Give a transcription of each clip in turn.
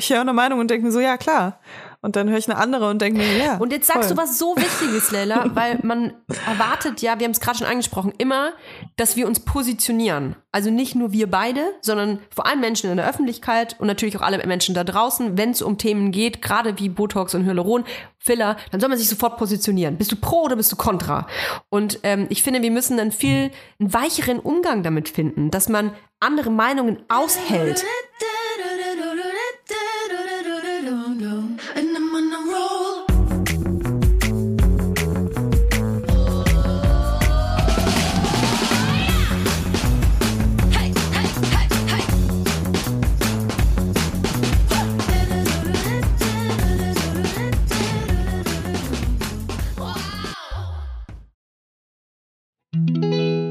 Ich höre eine Meinung und denke mir so, ja klar. Und dann höre ich eine andere und denke mir, ja. Und jetzt sagst voll. du was so Wichtiges, Leila, weil man erwartet ja, wir haben es gerade schon angesprochen, immer, dass wir uns positionieren. Also nicht nur wir beide, sondern vor allem Menschen in der Öffentlichkeit und natürlich auch alle Menschen da draußen, wenn es um Themen geht, gerade wie Botox und Hyaluron, Filler, dann soll man sich sofort positionieren. Bist du pro oder bist du kontra? Und ähm, ich finde, wir müssen dann viel einen weicheren Umgang damit finden, dass man andere Meinungen aushält.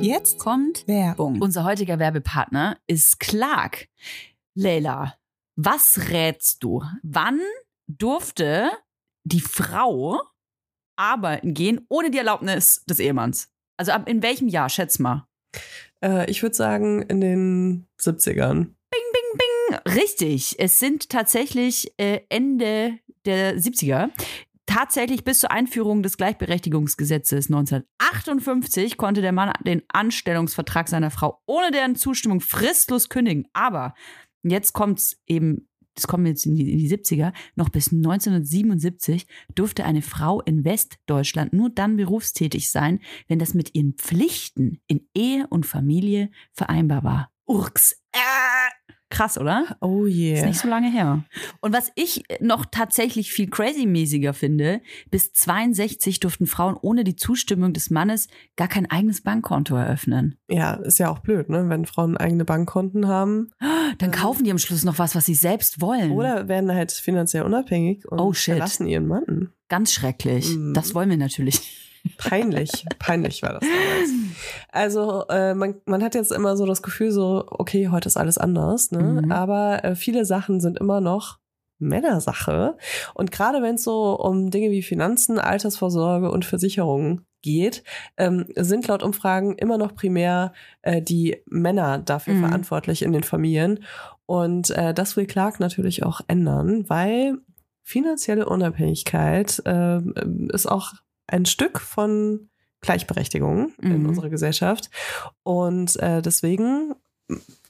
Jetzt kommt Werbung. Unser heutiger Werbepartner ist Clark. Leila, was rätst du? Wann durfte die Frau arbeiten gehen ohne die Erlaubnis des Ehemanns? Also ab in welchem Jahr, schätz mal. Äh, ich würde sagen, in den 70ern. Richtig, es sind tatsächlich äh, Ende der 70er. Tatsächlich bis zur Einführung des Gleichberechtigungsgesetzes 1958 konnte der Mann den Anstellungsvertrag seiner Frau ohne deren Zustimmung fristlos kündigen. Aber jetzt kommt's eben, das kommen jetzt in die, in die 70er, noch bis 1977 durfte eine Frau in Westdeutschland nur dann berufstätig sein, wenn das mit ihren Pflichten in Ehe und Familie vereinbar war. Urks. Äh. Krass, oder? Oh Ist yeah. nicht so lange her. Und was ich noch tatsächlich viel crazy-mäßiger finde, bis 62 durften Frauen ohne die Zustimmung des Mannes gar kein eigenes Bankkonto eröffnen. Ja, ist ja auch blöd, ne? Wenn Frauen eigene Bankkonten haben Dann kaufen die am Schluss noch was, was sie selbst wollen. oder werden halt finanziell unabhängig und Oh, shit. verlassen ihren Mann. Ganz schrecklich. Mhm. Das wollen wir natürlich. Peinlich, peinlich war das damals. Also äh, man, man hat jetzt immer so das Gefühl, so, okay, heute ist alles anders, ne? Mhm. aber äh, viele Sachen sind immer noch Männersache. Und gerade wenn es so um Dinge wie Finanzen, Altersvorsorge und Versicherungen geht, ähm, sind laut Umfragen immer noch primär äh, die Männer dafür Mhm. verantwortlich in den Familien. Und äh, das will Clark natürlich auch ändern, weil finanzielle Unabhängigkeit äh, ist auch ein Stück von Gleichberechtigung in Mhm. unserer Gesellschaft. Und äh, deswegen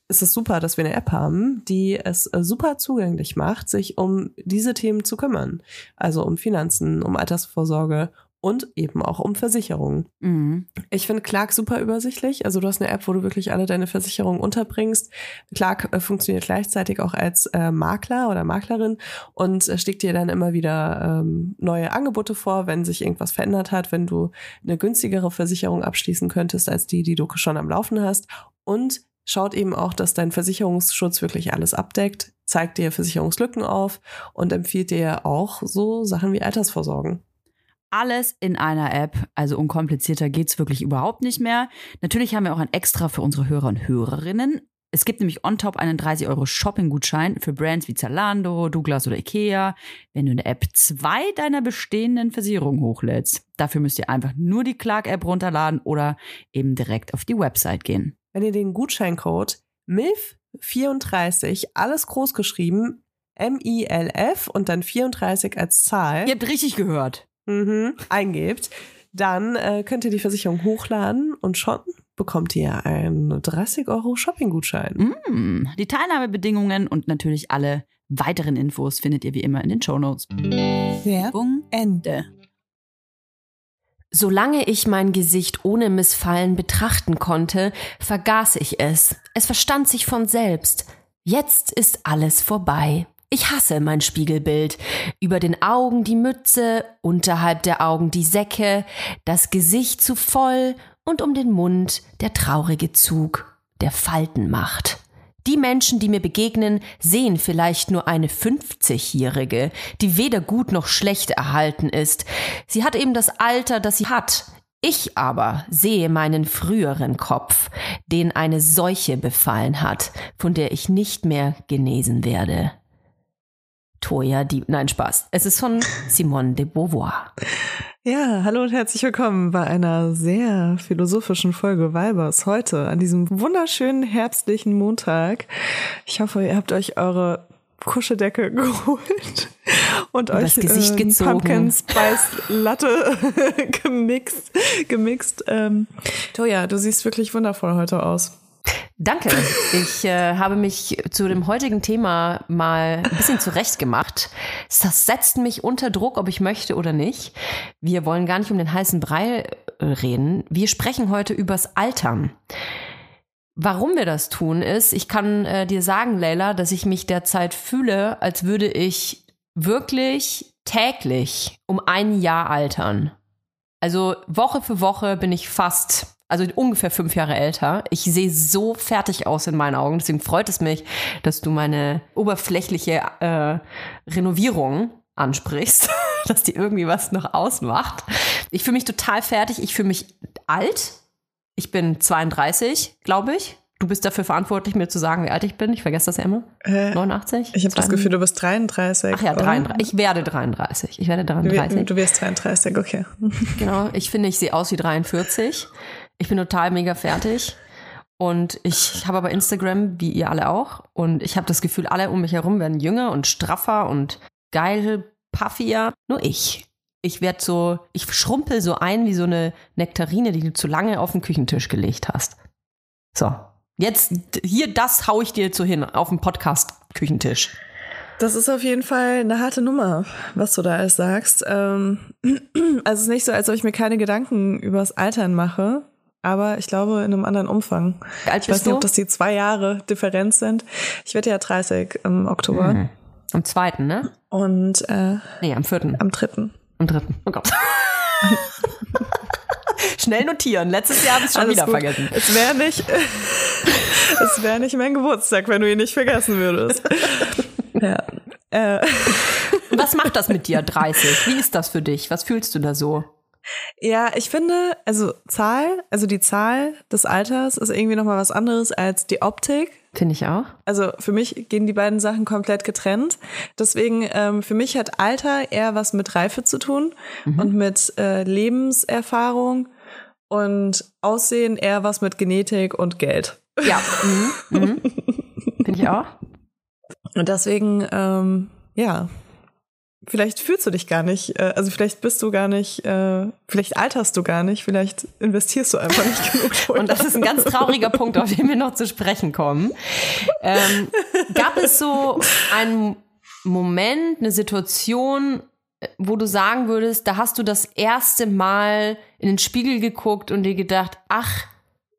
ist es super, dass wir eine App haben, die es äh, super zugänglich macht, sich um diese Themen zu kümmern. Also um Finanzen, um Altersvorsorge und eben auch um Versicherungen. Mhm. Ich finde Clark super übersichtlich. Also du hast eine App, wo du wirklich alle deine Versicherungen unterbringst. Clark äh, funktioniert gleichzeitig auch als äh, Makler oder Maklerin und äh, schlägt dir dann immer wieder ähm, neue Angebote vor, wenn sich irgendwas verändert hat, wenn du eine günstigere Versicherung abschließen könntest als die, die du schon am Laufen hast. Und schaut eben auch, dass dein Versicherungsschutz wirklich alles abdeckt, zeigt dir Versicherungslücken auf und empfiehlt dir auch so Sachen wie Altersvorsorgen. Alles in einer App, also unkomplizierter geht's wirklich überhaupt nicht mehr. Natürlich haben wir auch ein Extra für unsere Hörer und Hörerinnen. Es gibt nämlich on top einen 30 Euro Shopping-Gutschein für Brands wie Zalando, Douglas oder Ikea, wenn du in der App zwei deiner bestehenden Versicherungen hochlädst. Dafür müsst ihr einfach nur die Clark-App runterladen oder eben direkt auf die Website gehen. wenn ihr den Gutscheincode MILF34, alles groß geschrieben, M-I-L-F und dann 34 als Zahl Ihr habt richtig gehört. Mhm, eingebt, dann äh, könnt ihr die Versicherung hochladen und schon bekommt ihr einen 30 Euro Shopping-Gutschein. Mm, Die Teilnahmebedingungen und natürlich alle weiteren Infos findet ihr wie immer in den Shownotes. Werbung Ende. Solange ich mein Gesicht ohne Missfallen betrachten konnte, vergaß ich es. Es verstand sich von selbst. Jetzt ist alles vorbei. Ich hasse mein Spiegelbild. Über den Augen die Mütze, unterhalb der Augen die Säcke, das Gesicht zu voll und um den Mund der traurige Zug, der Falten macht. Die Menschen, die mir begegnen, sehen vielleicht nur eine 50-Jährige, die weder gut noch schlecht erhalten ist. Sie hat eben das Alter, das sie hat. Ich aber sehe meinen früheren Kopf, den eine Seuche befallen hat, von der ich nicht mehr genesen werde. Toya die, nein, Spaß. Es ist von Simone de Beauvoir. Ja, hallo und herzlich willkommen bei einer sehr philosophischen Folge Weibers heute an diesem wunderschönen herbstlichen Montag. Ich hoffe, ihr habt euch eure Kuscheldecke geholt und euch Übers Gesicht äh, gezogen. Pumpkin Spice Latte gemixt. gemixt. Ähm, Toja, du siehst wirklich wundervoll heute aus. Danke. Ich äh, habe mich zu dem heutigen Thema mal ein bisschen zurechtgemacht. Das setzt mich unter Druck, ob ich möchte oder nicht. Wir wollen gar nicht um den heißen Brei äh, reden. Wir sprechen heute übers Altern. Warum wir das tun, ist, ich kann äh, dir sagen, Leila, dass ich mich derzeit fühle, als würde ich wirklich täglich um ein Jahr altern. Also Woche für Woche bin ich fast, also ungefähr fünf Jahre älter. Ich sehe so fertig aus in meinen Augen. Deswegen freut es mich, dass du meine oberflächliche äh, Renovierung ansprichst, dass die irgendwie was noch ausmacht. Ich fühle mich total fertig. Ich fühle mich alt. Ich bin 32, glaube ich. Du bist dafür verantwortlich, mir zu sagen, wie alt ich bin. Ich vergesse das ja immer. Äh, 89? ich habe das 32? Gefühl, du bist 33. Ach ja, oder? 33. Ich werde 33. Ich werde Du, 33. wir- du wirst 33, okay. Genau, ich finde, ich sehe aus wie 43. Ich bin total mega fertig. Und ich habe aber Instagram, wie ihr alle auch. Und ich habe das Gefühl, alle um mich herum werden jünger und straffer und geil, puffier. Nur ich. Ich werde so, ich schrumpel so ein wie so eine Nektarine, die du zu lange auf den Küchentisch gelegt hast. So. Jetzt, hier, das hau ich dir so hin, auf dem Podcast-Küchentisch. Das ist auf jeden Fall eine harte Nummer, was du da alles sagst. Ähm, also es ist nicht so, als ob ich mir keine Gedanken übers Altern mache, aber ich glaube in einem anderen Umfang. Alt Ich weiß nicht, du? ob das die zwei Jahre Differenz sind. Ich werde ja 30 im Oktober Mhm. Am zweiten, ne? und äh, Nee, am vierten. am dritten. Am dritten. Oh Gott. Schnell notieren. Letztes Jahr habe ich schon Alles wieder gut. vergessen. Es wäre nicht, es wäre nicht mein Geburtstag, wenn du ihn nicht vergessen würdest. ja. Äh, Was macht das mit dir, 30? Wie ist das für dich? Was fühlst du da so? Ja, ich finde, also Zahl, also die Zahl des Alters ist irgendwie nochmal was anderes als die Optik. Finde ich auch. Also für mich gehen die beiden Sachen komplett getrennt. Deswegen, ähm, für mich hat Alter eher was mit Reife zu tun und mit äh, Lebenserfahrung und Aussehen eher was mit Genetik und Geld. Ja. Mhm. Mhm. Finde ich auch. Und deswegen, ähm, ja, vielleicht fühlst du dich gar nicht, äh, also vielleicht bist du gar nicht, äh, vielleicht alterst du gar nicht, vielleicht investierst du einfach nicht genug. Und das ist ein ganz trauriger Punkt, auf den wir noch zu sprechen kommen. Ähm, gab es so einen Moment, eine Situation, wo du sagen würdest, da hast du das erste Mal in den Spiegel geguckt und dir gedacht, ach,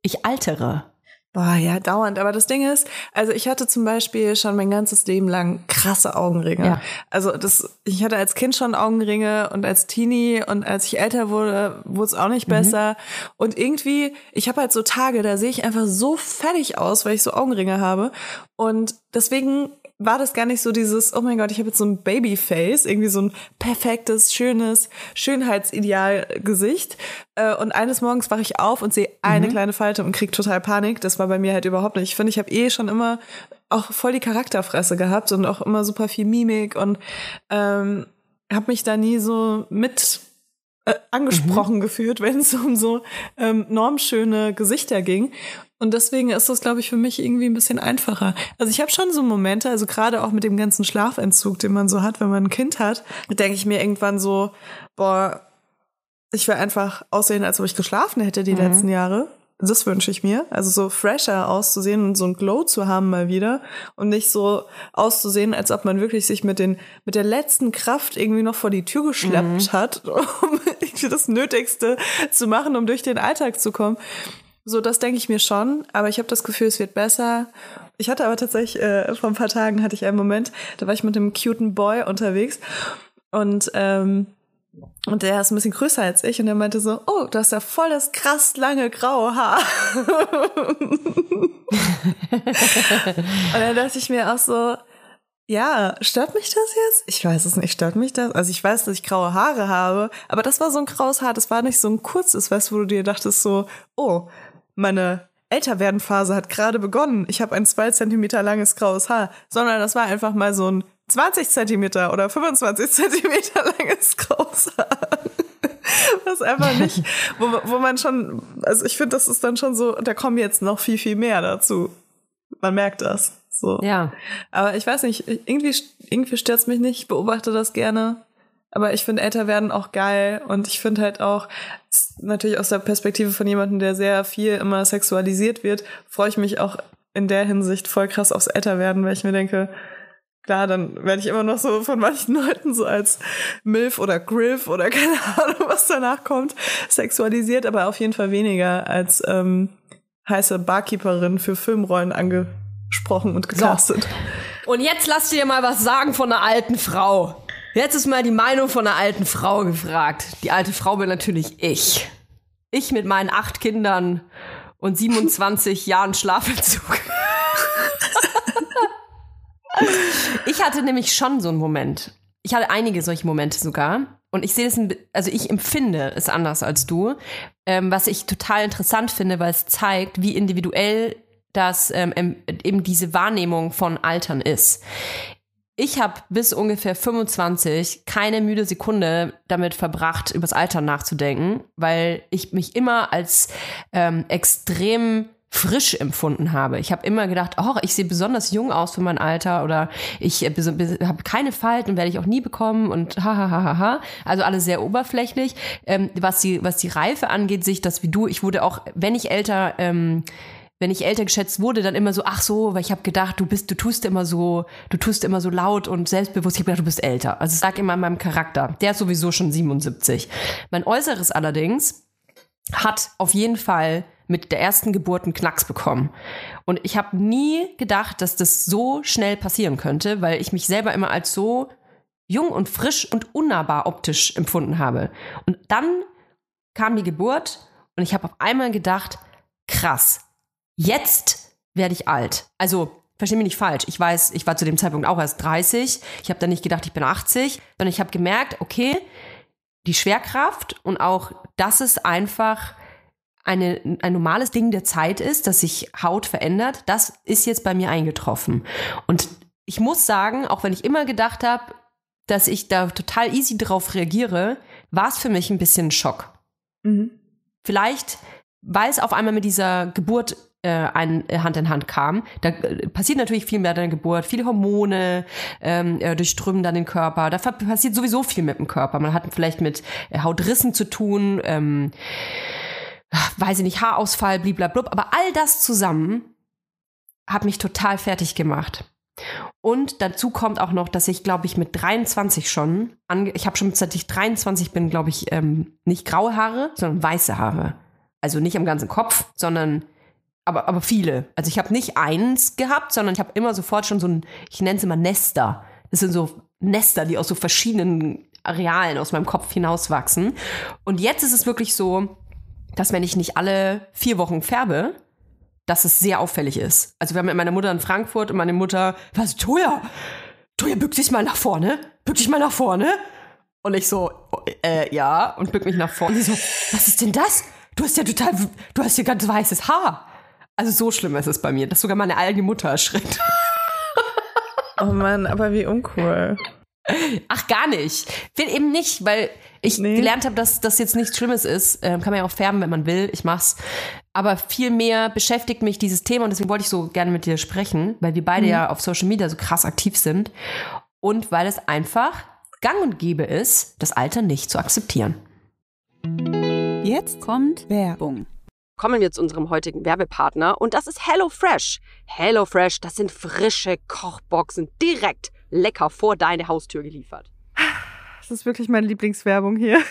ich altere. Boah, ja, dauernd. Aber das Ding ist, also ich hatte zum Beispiel schon mein ganzes Leben lang krasse Augenringe. Ja. Also das, ich hatte als Kind schon Augenringe und als Teenie und als ich älter wurde, wurde es auch nicht besser. Und irgendwie, ich habe halt so Tage, da sehe ich einfach so fertig aus, weil ich so Augenringe habe. Und deswegen war das gar nicht so dieses, oh mein Gott, ich habe jetzt so ein Babyface, irgendwie so ein perfektes, schönes Schönheitsideal-Gesicht. Äh, Und eines Morgens wache ich auf und sehe eine kleine Falte und krieg total Panik. Das war bei mir halt überhaupt nicht. Ich finde, ich habe eh schon immer auch voll die Charakterfresse gehabt und auch immer super viel Mimik und ähm, habe mich da nie so mit äh, angesprochen gefühlt, wenn es um so ähm, normschöne Gesichter ging. Und deswegen ist das, glaube ich, für mich irgendwie ein bisschen einfacher. Also ich habe schon so Momente, also gerade auch mit dem ganzen Schlafentzug, den man so hat, wenn man ein Kind hat, denke ich mir irgendwann so, boah, ich will einfach aussehen, als ob ich geschlafen hätte die letzten Jahre. Das wünsche ich mir. Also so fresher auszusehen und so ein Glow zu haben mal wieder. Und nicht so auszusehen, als ob man wirklich sich mit, den, mit der letzten Kraft irgendwie noch vor die Tür geschleppt hat, um das Nötigste zu machen, um durch den Alltag zu kommen. So, das denke ich mir schon, aber ich habe das Gefühl, es wird besser. Ich hatte aber tatsächlich, äh, vor ein paar Tagen hatte ich einen Moment, da war ich mit einem cuten Boy unterwegs und ähm, und der ist ein bisschen größer als ich und der meinte so, oh, du hast ja voll das krass lange graue Haar. und dann dachte ich mir auch so, ja, stört mich das jetzt? Ich weiß es nicht, stört mich das? Also ich weiß, dass ich graue Haare habe, aber das war so ein graues Haar, das war nicht so ein kurzes, weißt du, wo du dir dachtest so, oh, meine Älterwerden-Phase hat gerade begonnen. Ich habe ein zwei Zentimeter langes graues Haar, sondern das war einfach mal so ein 20 Zentimeter oder 25 Zentimeter langes graues Haar. Was einfach nicht, wo, wo man schon, also ich finde, das ist dann schon so, da kommen jetzt noch viel, viel mehr dazu. Man merkt das. So. Ja. Aber ich weiß nicht, irgendwie, irgendwie stört's mich nicht, ich beobachte das gerne. Aber ich finde älter werden auch geil und ich finde halt auch, natürlich aus der Perspektive von jemandem, der sehr viel immer sexualisiert wird, freue ich mich auch in der Hinsicht voll krass aufs Älterwerden, weil ich mir denke, klar, dann werde ich immer noch so von manchen Leuten so als Milf oder Griff oder keine Ahnung, was danach kommt, sexualisiert, aber auf jeden Fall weniger als ähm, heiße Barkeeperin für Filmrollen angesprochen und gecastet. Und jetzt lass dir mal was sagen von einer alten Frau. Jetzt ist mal die Meinung von einer alten Frau gefragt. Die alte Frau bin natürlich ich. Ich mit meinen acht Kindern und 27 Jahren Schlafentzug. Ich hatte nämlich schon so einen Moment. Ich hatte einige solche Momente sogar. Und ich sehe bi- also ich empfinde es anders als du, ähm, was ich total interessant finde, weil es zeigt, wie individuell das ähm, eben diese Wahrnehmung von Altern ist. Ich habe bis ungefähr 25 keine müde Sekunde damit verbracht, übers Altern nachzudenken, weil ich mich immer als ähm, extrem frisch empfunden habe. Ich habe immer gedacht, oh, ich sehe besonders jung aus für mein Alter oder ich äh, habe keine Falten werde ich auch nie bekommen und ha ha ha ha ha. Also alles sehr oberflächlich. Ähm, was die was die Reife angeht, sich das wie du. Ich wurde auch, wenn ich älter ähm, wenn ich älter geschätzt wurde, dann immer so, ach so, weil ich habe gedacht, du bist, du tust immer so, du tust immer so laut und selbstbewusst. Ich habe gedacht, du bist älter. Also es lag immer an meinem Charakter. Der ist sowieso schon 77. Mein Äußeres allerdings hat auf jeden Fall mit der ersten Geburt einen Knacks bekommen. Und ich habe nie gedacht, dass das so schnell passieren könnte, weil ich mich selber immer als so jung und frisch und unnahbar optisch empfunden habe. Und dann kam die Geburt und ich habe auf einmal gedacht, krass, jetzt werde ich alt. Also, verstehe mich nicht falsch. Ich weiß, ich war zu dem Zeitpunkt auch erst 30. Ich habe dann nicht gedacht, ich bin 80, sondern ich habe gemerkt, okay, die Schwerkraft und auch, dass es einfach eine, ein normales Ding der Zeit ist, dass sich Haut verändert, das ist jetzt bei mir eingetroffen. Und ich muss sagen, auch wenn ich immer gedacht habe, dass ich da total easy drauf reagiere, war es für mich ein bisschen ein Schock. Mhm. Vielleicht, weil es auf einmal mit dieser Geburt äh, ein, äh, Hand in Hand kam. Da äh, passiert natürlich viel mehr der Geburt, viele Hormone ähm, äh, durchströmen dann den Körper. Da passiert sowieso viel mit dem Körper. Man hat vielleicht mit äh, Hautrissen zu tun, ähm, weiß ich nicht, Haarausfall, bliblablub. Aber all das zusammen hat mich total fertig gemacht. Und dazu kommt auch noch, dass ich, glaube ich, mit 23 schon, ange ich habe schon seit ich 23 bin, glaube ich, ähm, nicht graue Haare, sondern weiße Haare. Also nicht am ganzen Kopf, sondern aber, aber viele. Also ich habe nicht eins gehabt, sondern ich habe immer sofort schon so ein, ich nenne es immer Nester. Das sind so Nester, die aus so verschiedenen Arealen aus meinem Kopf hinauswachsen. Und jetzt ist es wirklich so, dass wenn ich nicht alle vier Wochen färbe, dass es sehr auffällig ist. Also wir haben mit meiner Mutter in Frankfurt und meine Mutter, was, Toja, Toja, bück dich mal nach vorne, bück dich mal nach vorne. Und ich so, äh, ja, und bück mich nach vorne. Und sie so, was ist denn das? Du hast ja total, du hast ja ganz weißes Haar. Also so schlimm ist es bei mir, dass sogar meine eigene Mutter erschreckt. Oh Mann, aber wie uncool. Ach, gar nicht. Will eben nicht, weil ich Nee. gelernt habe, dass das jetzt nichts Schlimmes ist. Ähm, kann man ja auch färben, wenn man will. Ich mach's. Aber viel mehr beschäftigt mich dieses Thema und deswegen wollte ich so gerne mit dir sprechen, weil wir beide ja auf Social Media so krass aktiv sind und weil es einfach gang und gäbe ist, das Alter nicht zu akzeptieren. Jetzt Kommt Werbung. kommen wir zu unserem heutigen Werbepartner und das ist HelloFresh. HelloFresh, das sind frische Kochboxen direkt lecker vor deine Haustür geliefert. Das ist wirklich meine Lieblingswerbung hier.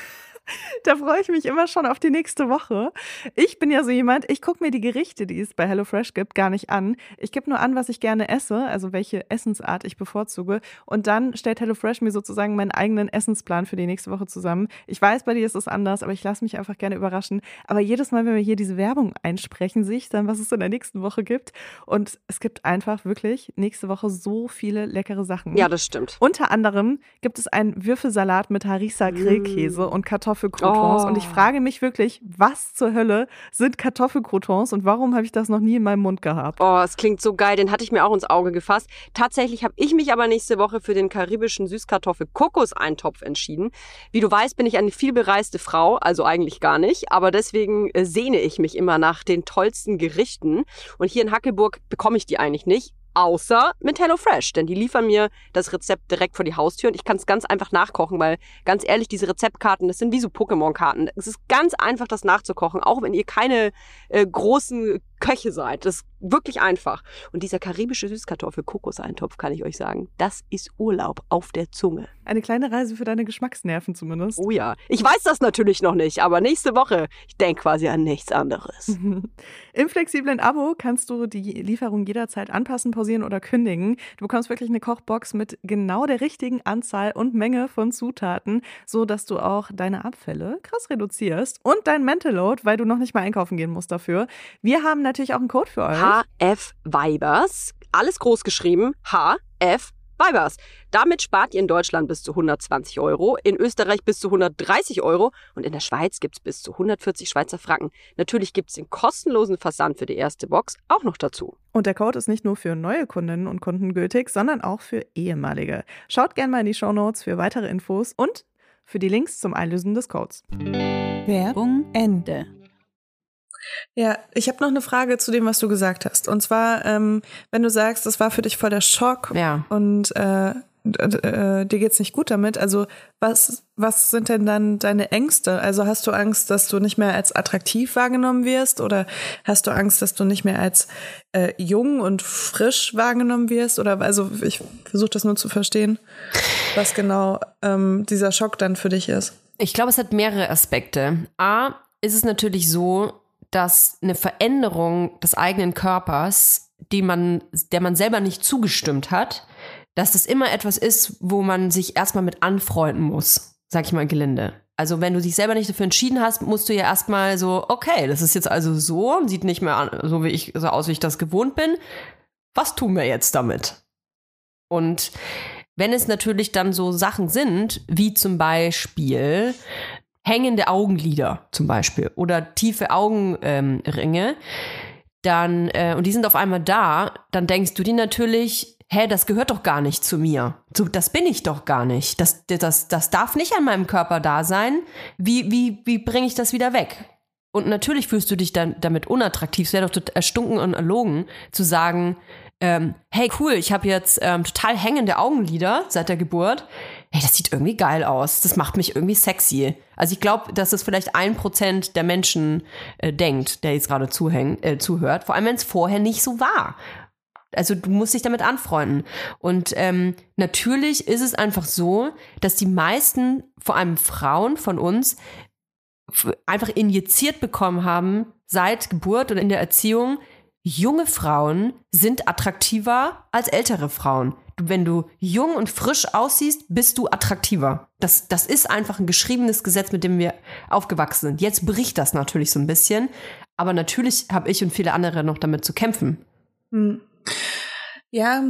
Da freue ich mich immer schon auf die nächste Woche. Ich bin ja so jemand, ich gucke mir die Gerichte, die es bei HelloFresh gibt, gar nicht an. Ich gebe nur an, was ich gerne esse, also welche Essensart ich bevorzuge. Und dann stellt HelloFresh mir sozusagen meinen eigenen Essensplan für die nächste Woche zusammen. Ich weiß, bei dir ist es anders, aber ich lasse mich einfach gerne überraschen. Aber jedes Mal, wenn wir hier diese Werbung einsprechen, sehe ich dann, was es in der nächsten Woche gibt. Und es gibt einfach wirklich nächste Woche so viele leckere Sachen. Ja, das stimmt. Unter anderem gibt es einen Würfelsalat mit Harissa Grillkäse und Kartoffelcroutons. Oh. Und ich frage mich wirklich, was zur Hölle sind Kartoffelcroutons und warum habe ich das noch nie in meinem Mund gehabt? Oh, es klingt so geil, den hatte ich mir auch ins Auge gefasst. Tatsächlich habe ich mich aber nächste Woche für den karibischen Süßkartoffel-Kokos-Eintopf entschieden. Wie du weißt, bin ich eine vielbereiste Frau, also eigentlich gar nicht, aber deswegen äh, sehne ich mich immer nach den tollsten Gerichten. Und hier in Hackelburg bekomme ich die eigentlich nicht. Außer mit HelloFresh, denn die liefern mir das Rezept direkt vor die Haustür und ich kann es ganz einfach nachkochen, weil ganz ehrlich, diese Rezeptkarten, das sind wie so Pokémon-Karten. Es ist ganz einfach, das nachzukochen, auch wenn ihr keine äh, großen Köche seid. Das wirklich einfach. Und dieser karibische Süßkartoffel-Kokoseintopf, kann ich euch sagen, das ist Urlaub auf der Zunge. Eine kleine Reise für deine Geschmacksnerven zumindest. Oh ja. Ich weiß das natürlich noch nicht, aber nächste Woche, ich denke quasi an nichts anderes. Im flexiblen Abo kannst du die Lieferung jederzeit anpassen, pausieren oder kündigen. Du bekommst wirklich eine Kochbox mit genau der richtigen Anzahl und Menge von Zutaten, so dass du auch deine Abfälle krass reduzierst und dein Mental Load, weil du noch nicht mal einkaufen gehen musst dafür. Wir haben natürlich auch einen Code für euch. HF Vibers, alles groß geschrieben, HF Vibers. Damit spart ihr in Deutschland bis zu 120 Euro, in Österreich bis zu 130 Euro und in der Schweiz gibt's bis zu 140 Schweizer Franken. Natürlich gibt's den kostenlosen Versand für die erste Box auch noch dazu. Und der Code ist nicht nur für neue Kundinnen und Kunden gültig, sondern auch für ehemalige. Schaut gerne mal in die Shownotes für weitere Infos und für die Links zum Einlösen des Codes. Werbung Ende. Ja, ich habe noch eine Frage zu dem, was du gesagt hast. Und zwar, ähm, wenn du sagst, das war für dich voll der Schock Ja. und äh, äh, dir geht's nicht gut damit. Also was, was sind denn dann deine Ängste? Also hast du Angst, dass du nicht mehr als attraktiv wahrgenommen wirst? Oder hast du Angst, dass du nicht mehr als äh, jung und frisch wahrgenommen wirst? Oder also ich versuche das nur zu verstehen, was genau ähm, dieser Schock dann für dich ist. Ich glaube, es hat mehrere Aspekte. A, ist es natürlich so, dass eine Veränderung des eigenen Körpers, die man, der man selber nicht zugestimmt hat, dass das immer etwas ist, wo man sich erstmal mit anfreunden muss, sag ich mal gelinde. Also wenn du dich selber nicht dafür entschieden hast, musst du ja erstmal so, okay, das ist jetzt also so sieht nicht mehr an, so wie ich so aus, wie ich das gewohnt bin. Was tun wir jetzt damit? Und wenn es natürlich dann so Sachen sind, wie zum Beispiel hängende Augenlider zum Beispiel oder tiefe Augenringe, ähm, dann, äh, und die sind auf einmal da, dann denkst du dir natürlich, hä, das gehört doch gar nicht zu mir. So, das bin ich doch gar nicht. Das, das, das darf nicht an meinem Körper da sein. Wie, wie, wie bringe ich das wieder weg? Und natürlich fühlst du dich dann damit unattraktiv. Es wäre doch erstunken und erlogen, zu sagen, ähm, hey cool, ich habe jetzt ähm, total hängende Augenlider seit der Geburt. Hey, das sieht irgendwie geil aus. Das macht mich irgendwie sexy. Also ich glaube, dass es vielleicht ein Prozent der Menschen äh, denkt, der jetzt gerade äh, zuhört. Vor allem, wenn es vorher nicht so war. Also du musst dich damit anfreunden. Und ähm, natürlich ist es einfach so, dass die meisten, vor allem Frauen von uns, einfach injiziert bekommen haben seit Geburt oder in der Erziehung, junge Frauen sind attraktiver als ältere Frauen. Wenn du jung und frisch aussiehst, bist du attraktiver. Das, das ist einfach ein geschriebenes Gesetz, mit dem wir aufgewachsen sind. Jetzt bricht das natürlich so ein bisschen, aber natürlich habe ich und viele andere noch damit zu kämpfen. Hm. Ja,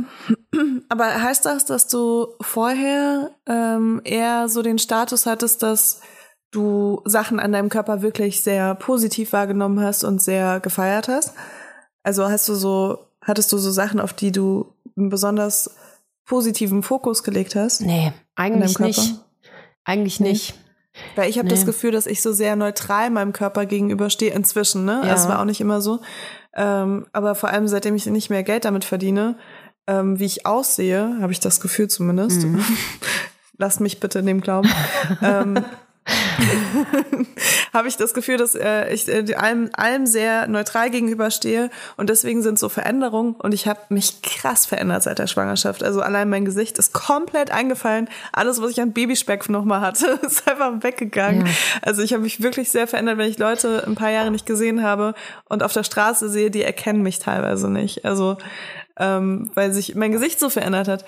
aber heißt das, dass du vorher ähm, eher so den Status hattest, dass du Sachen an deinem Körper wirklich sehr positiv wahrgenommen hast und sehr gefeiert hast? Also hast du so, hattest du so Sachen, auf die du einen besonders positiven Fokus gelegt hast? Nee, eigentlich nicht. Eigentlich Nee. nicht. Weil ich habe das Nee. Gefühl, dass ich so sehr neutral meinem Körper gegenüberstehe inzwischen, ne? Ja. Also es war auch nicht immer so. Ähm, aber vor allem, seitdem ich nicht mehr Geld damit verdiene, ähm, wie ich aussehe, habe ich das Gefühl zumindest. Mhm. Lasst mich bitte in dem glauben. ähm, habe ich das Gefühl, dass äh, ich äh, allem, allem sehr neutral gegenüberstehe und deswegen sind so Veränderungen und ich habe mich krass verändert seit der Schwangerschaft. Also allein mein Gesicht ist komplett eingefallen. Alles, was ich an Babyspeck nochmal hatte, ist einfach weggegangen. Ja. Also ich habe mich wirklich sehr verändert, wenn ich Leute ein paar Jahre nicht gesehen habe und auf der Straße sehe, die erkennen mich teilweise nicht. Also ähm, weil sich mein Gesicht so verändert hat.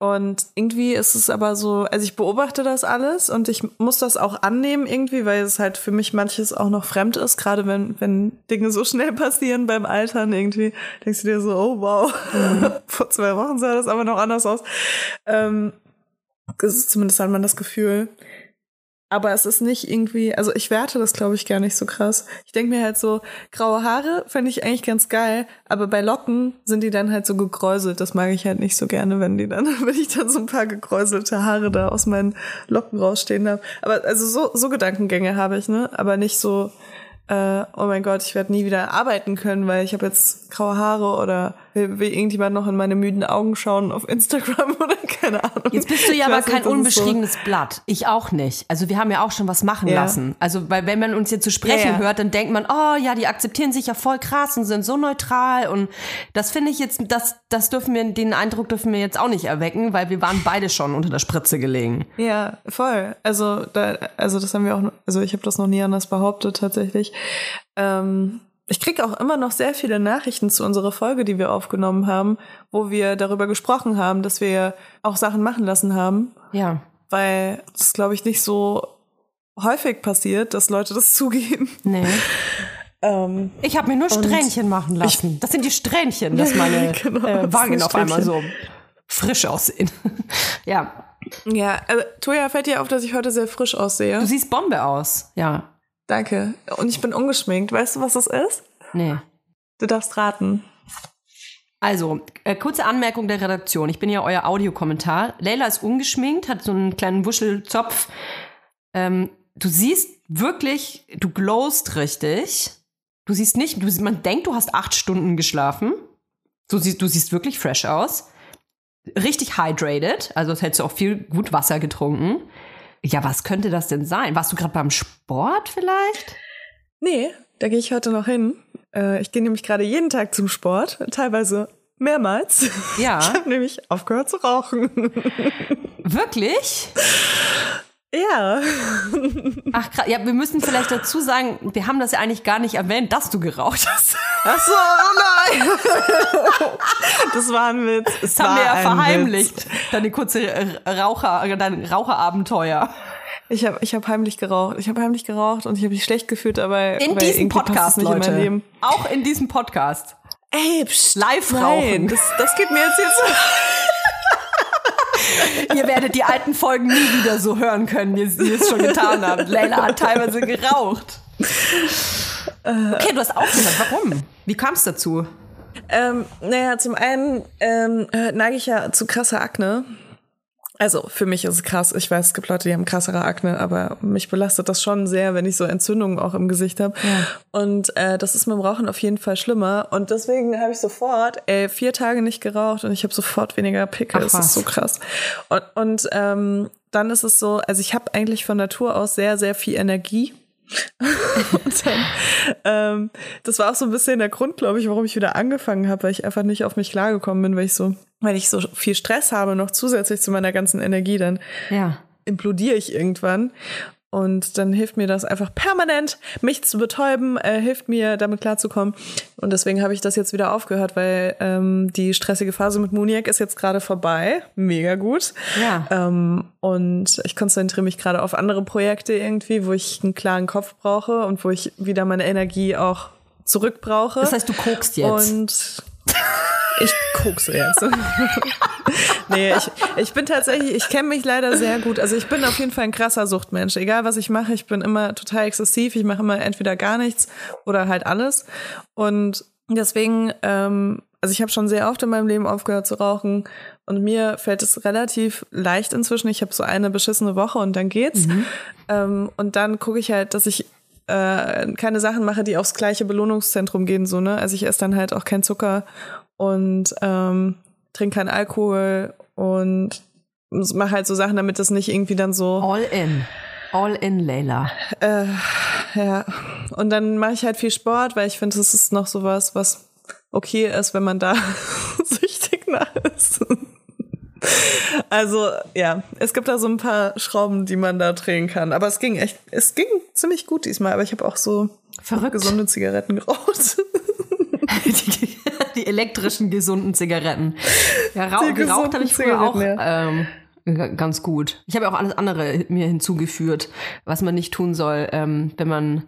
Und irgendwie ist es aber so, also ich beobachte das alles und ich muss das auch annehmen irgendwie, weil es halt für mich manches auch noch fremd ist, gerade wenn, wenn Dinge so schnell passieren beim Altern irgendwie, denkst du dir so, oh wow, vor zwei Wochen sah das aber noch anders aus. Ähm, das ist, zumindest hat man das Gefühl. Aber es ist nicht irgendwie, also ich werte das, glaube ich, gar nicht so krass. Ich denke mir halt so, graue Haare fände ich eigentlich ganz geil, aber bei Locken sind die dann halt so gekräuselt. Das mag ich halt nicht so gerne, wenn die dann, wenn ich dann so ein paar gekräuselte Haare da aus meinen Locken rausstehen habe. Aber also so, so Gedankengänge habe ich, ne? Aber nicht so, äh, oh mein Gott, ich werde nie wieder arbeiten können, weil ich habe jetzt graue Haare oder will, will irgendjemand noch in meine müden Augen schauen auf Instagram oder keine Ahnung. Jetzt bist du ja Ich aber nicht, kein ist unbeschriebenes Blatt. Ich auch nicht. Also wir haben ja auch schon was machen Ja. lassen. Also weil wenn man uns jetzt zu sprechen Ja, ja. hört, dann denkt man, oh ja, die akzeptieren sich ja voll krass und sind so neutral. Und das finde ich jetzt, das, das dürfen wir, den Eindruck dürfen wir jetzt auch nicht erwecken, weil wir waren beide schon unter der Spritze gelegen. So. Ja, voll. Also, da, also das haben wir auch, also ich habe das noch nie anders behauptet tatsächlich. Ähm, ich kriege auch immer noch sehr viele Nachrichten zu unserer Folge, die wir aufgenommen haben, wo wir darüber gesprochen haben, dass wir auch Sachen machen lassen haben, Ja. weil das, glaube ich, nicht so häufig passiert, dass Leute das zugeben. Nee. Ähm, Ich habe mir nur Strähnchen machen lassen. das sind die Strähnchen, dass meine Genau, äh, sind auf einmal so frisch aussehen. ja. ja, also, Toja, fällt dir auf, dass ich heute sehr frisch aussehe? Du siehst Bombe aus. Ja. Danke. Und ich bin ungeschminkt. Weißt du, was das ist? Nee. Du darfst raten. Also, äh, kurze Anmerkung der Redaktion. Ich bin ja euer Audiokommentar. Leila ist ungeschminkt, hat so einen kleinen Wuschelzopf. Ähm, du siehst wirklich, du glowst richtig. Du siehst nicht, du, man denkt, du hast acht Stunden geschlafen. Du siehst, du siehst wirklich fresh aus. Richtig hydrated, also als hättest du auch viel gut Wasser getrunken. Ja, was könnte das denn sein? Warst du gerade beim Sport vielleicht? Nee, da gehe ich heute noch hin. Äh, ich gehe nämlich gerade jeden Tag zum Sport, teilweise mehrmals. Ja. Ich habe nämlich aufgehört zu rauchen. Wirklich? Ja. Ach, krass. Ja, wir müssen vielleicht dazu sagen, wir haben das ja eigentlich gar nicht erwähnt, dass du geraucht hast. Ach so, oh nein. das war ein Witz. Es Das haben wir ja verheimlicht. Witz. Deine kurze äh, Raucher, äh, dein Raucherabenteuer. Ich habe ich hab heimlich geraucht. Ich habe heimlich geraucht und ich habe mich schlecht gefühlt dabei. In diesem Podcast, nicht in Leute. Leben. Auch in diesem Podcast. Ey, pst, Live nein, rauchen. Das, das geht mir jetzt jetzt. Ihr werdet die alten Folgen nie wieder so hören können, wie ihr es schon getan habt. Leila hat teilweise geraucht. Okay, du hast aufgehört. Warum? Wie kam es dazu? Ähm, naja, zum einen ähm, äh, neige ich ja zu krasser Akne. Also für mich ist es krass. Ich weiß, es gibt Leute, die haben krassere Akne, aber mich belastet das schon sehr, wenn ich so Entzündungen auch im Gesicht habe. Und äh, das ist mit dem Rauchen auf jeden Fall schlimmer. Und deswegen habe ich sofort ey, vier Tage nicht geraucht und ich habe sofort weniger Pickel. Ach, was. ist so krass. Und, und ähm, dann ist es so, also ich habe eigentlich von Natur aus sehr, sehr viel Energie. und dann, ähm, das war auch so ein bisschen der Grund, glaube ich, warum ich wieder angefangen habe, weil ich einfach nicht auf mich klargekommen bin, weil ich so, weil ich so viel Stress habe, noch zusätzlich zu meiner ganzen Energie, dann Ja. implodiere ich irgendwann. Und dann hilft mir das einfach permanent, mich zu betäuben, äh, hilft mir, damit klarzukommen. Und deswegen habe ich das jetzt wieder aufgehört, weil ähm, die stressige Phase mit Muniac ist jetzt gerade vorbei. Mega gut. Ja. Ähm, und ich konzentriere mich gerade auf andere Projekte irgendwie, wo ich einen klaren Kopf brauche und wo ich wieder meine Energie auch zurück brauche. Das heißt, du kokst jetzt. Und ich kokse jetzt. nee, ich, ich bin tatsächlich, ich kenne mich leider sehr gut. Also ich bin auf jeden Fall ein krasser Suchtmensch. Egal was ich mache, ich bin immer total exzessiv. Ich mache immer entweder gar nichts oder halt alles. Und deswegen, ähm, also ich habe schon sehr oft in meinem Leben aufgehört zu rauchen. Und mir fällt es relativ leicht inzwischen. Ich habe so eine beschissene Woche und dann geht's. Ähm, und dann gucke ich halt, dass ich äh, keine Sachen mache, die aufs gleiche Belohnungszentrum gehen, so, ne? Also ich esse dann halt auch kein Zucker und ähm, trinke keinen Alkohol und mache halt so Sachen, damit das nicht irgendwie dann so, All in. All in, Leila. äh, ja. Und dann mache ich halt viel Sport, weil ich finde, das ist noch sowas, was okay ist, wenn man da süchtig nach ist. Also, ja, es gibt da so ein paar Schrauben, die man da drehen kann. Aber es ging echt, es ging ziemlich gut diesmal, aber ich habe auch so Verrückt. gesunde Zigaretten geraucht. die, die elektrischen gesunden Zigaretten. Ja, rau Die geraucht habe ich früher auch Zigaretten, ähm, ganz gut. Ich habe ja auch alles andere mir hinzugeführt, was man nicht tun soll, ähm, wenn man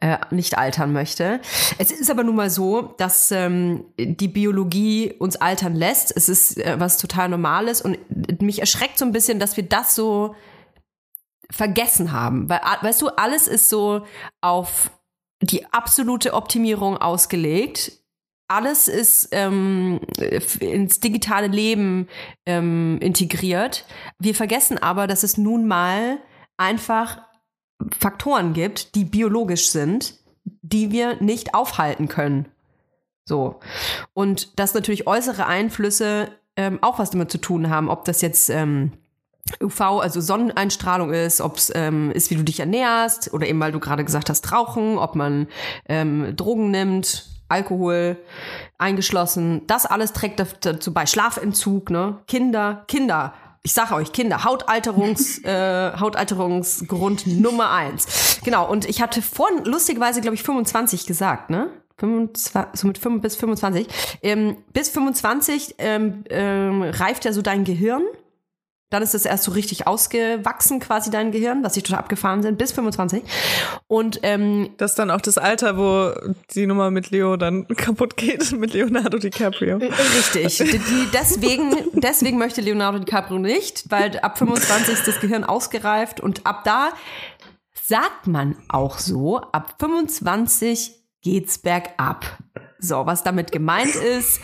äh, nicht altern möchte. Es ist aber nun mal so, dass ähm, die Biologie uns altern lässt. Es ist äh, was total Normales und mich erschreckt so ein bisschen, dass wir das so vergessen haben. Weil, weißt du, alles ist so auf die absolute Optimierung ausgelegt. Alles ist ähm, ins digitale Leben ähm, integriert. Wir vergessen aber, dass es nun mal einfach Faktoren gibt, die biologisch sind, die wir nicht aufhalten können. So. Und dass natürlich äußere Einflüsse ähm, auch was damit zu tun haben, ob das jetzt ähm, UV, also Sonneneinstrahlung ist, ob es ähm, ist, wie du dich ernährst oder eben, weil du gerade gesagt hast, Rauchen, ob man ähm, Drogen nimmt, Alkohol eingeschlossen. Das alles trägt dazu bei. Schlafentzug, ne? Kinder, Kinder. Ich sage euch, Kinder, Hautalterungs, äh, Hautalterungsgrund Nummer eins. Genau, und ich hatte vorhin lustigerweise, glaube ich, 25 gesagt, ne? 25, so mit 5 bis 25. Ähm, bis 25 ähm, ähm, reift ja so dein Gehirn. Dann ist es erst so richtig ausgewachsen, quasi dein Gehirn, was ich total abgefahren sind, bis 25. Und ähm, Das ist dann auch das Alter, wo die Nummer mit Leo dann kaputt geht, mit Leonardo DiCaprio. Richtig. Die, die, deswegen, deswegen möchte Leonardo DiCaprio nicht, weil ab 25 ist das Gehirn ausgereift und ab da sagt man auch so, ab 25 geht's bergab. So, was damit gemeint ist,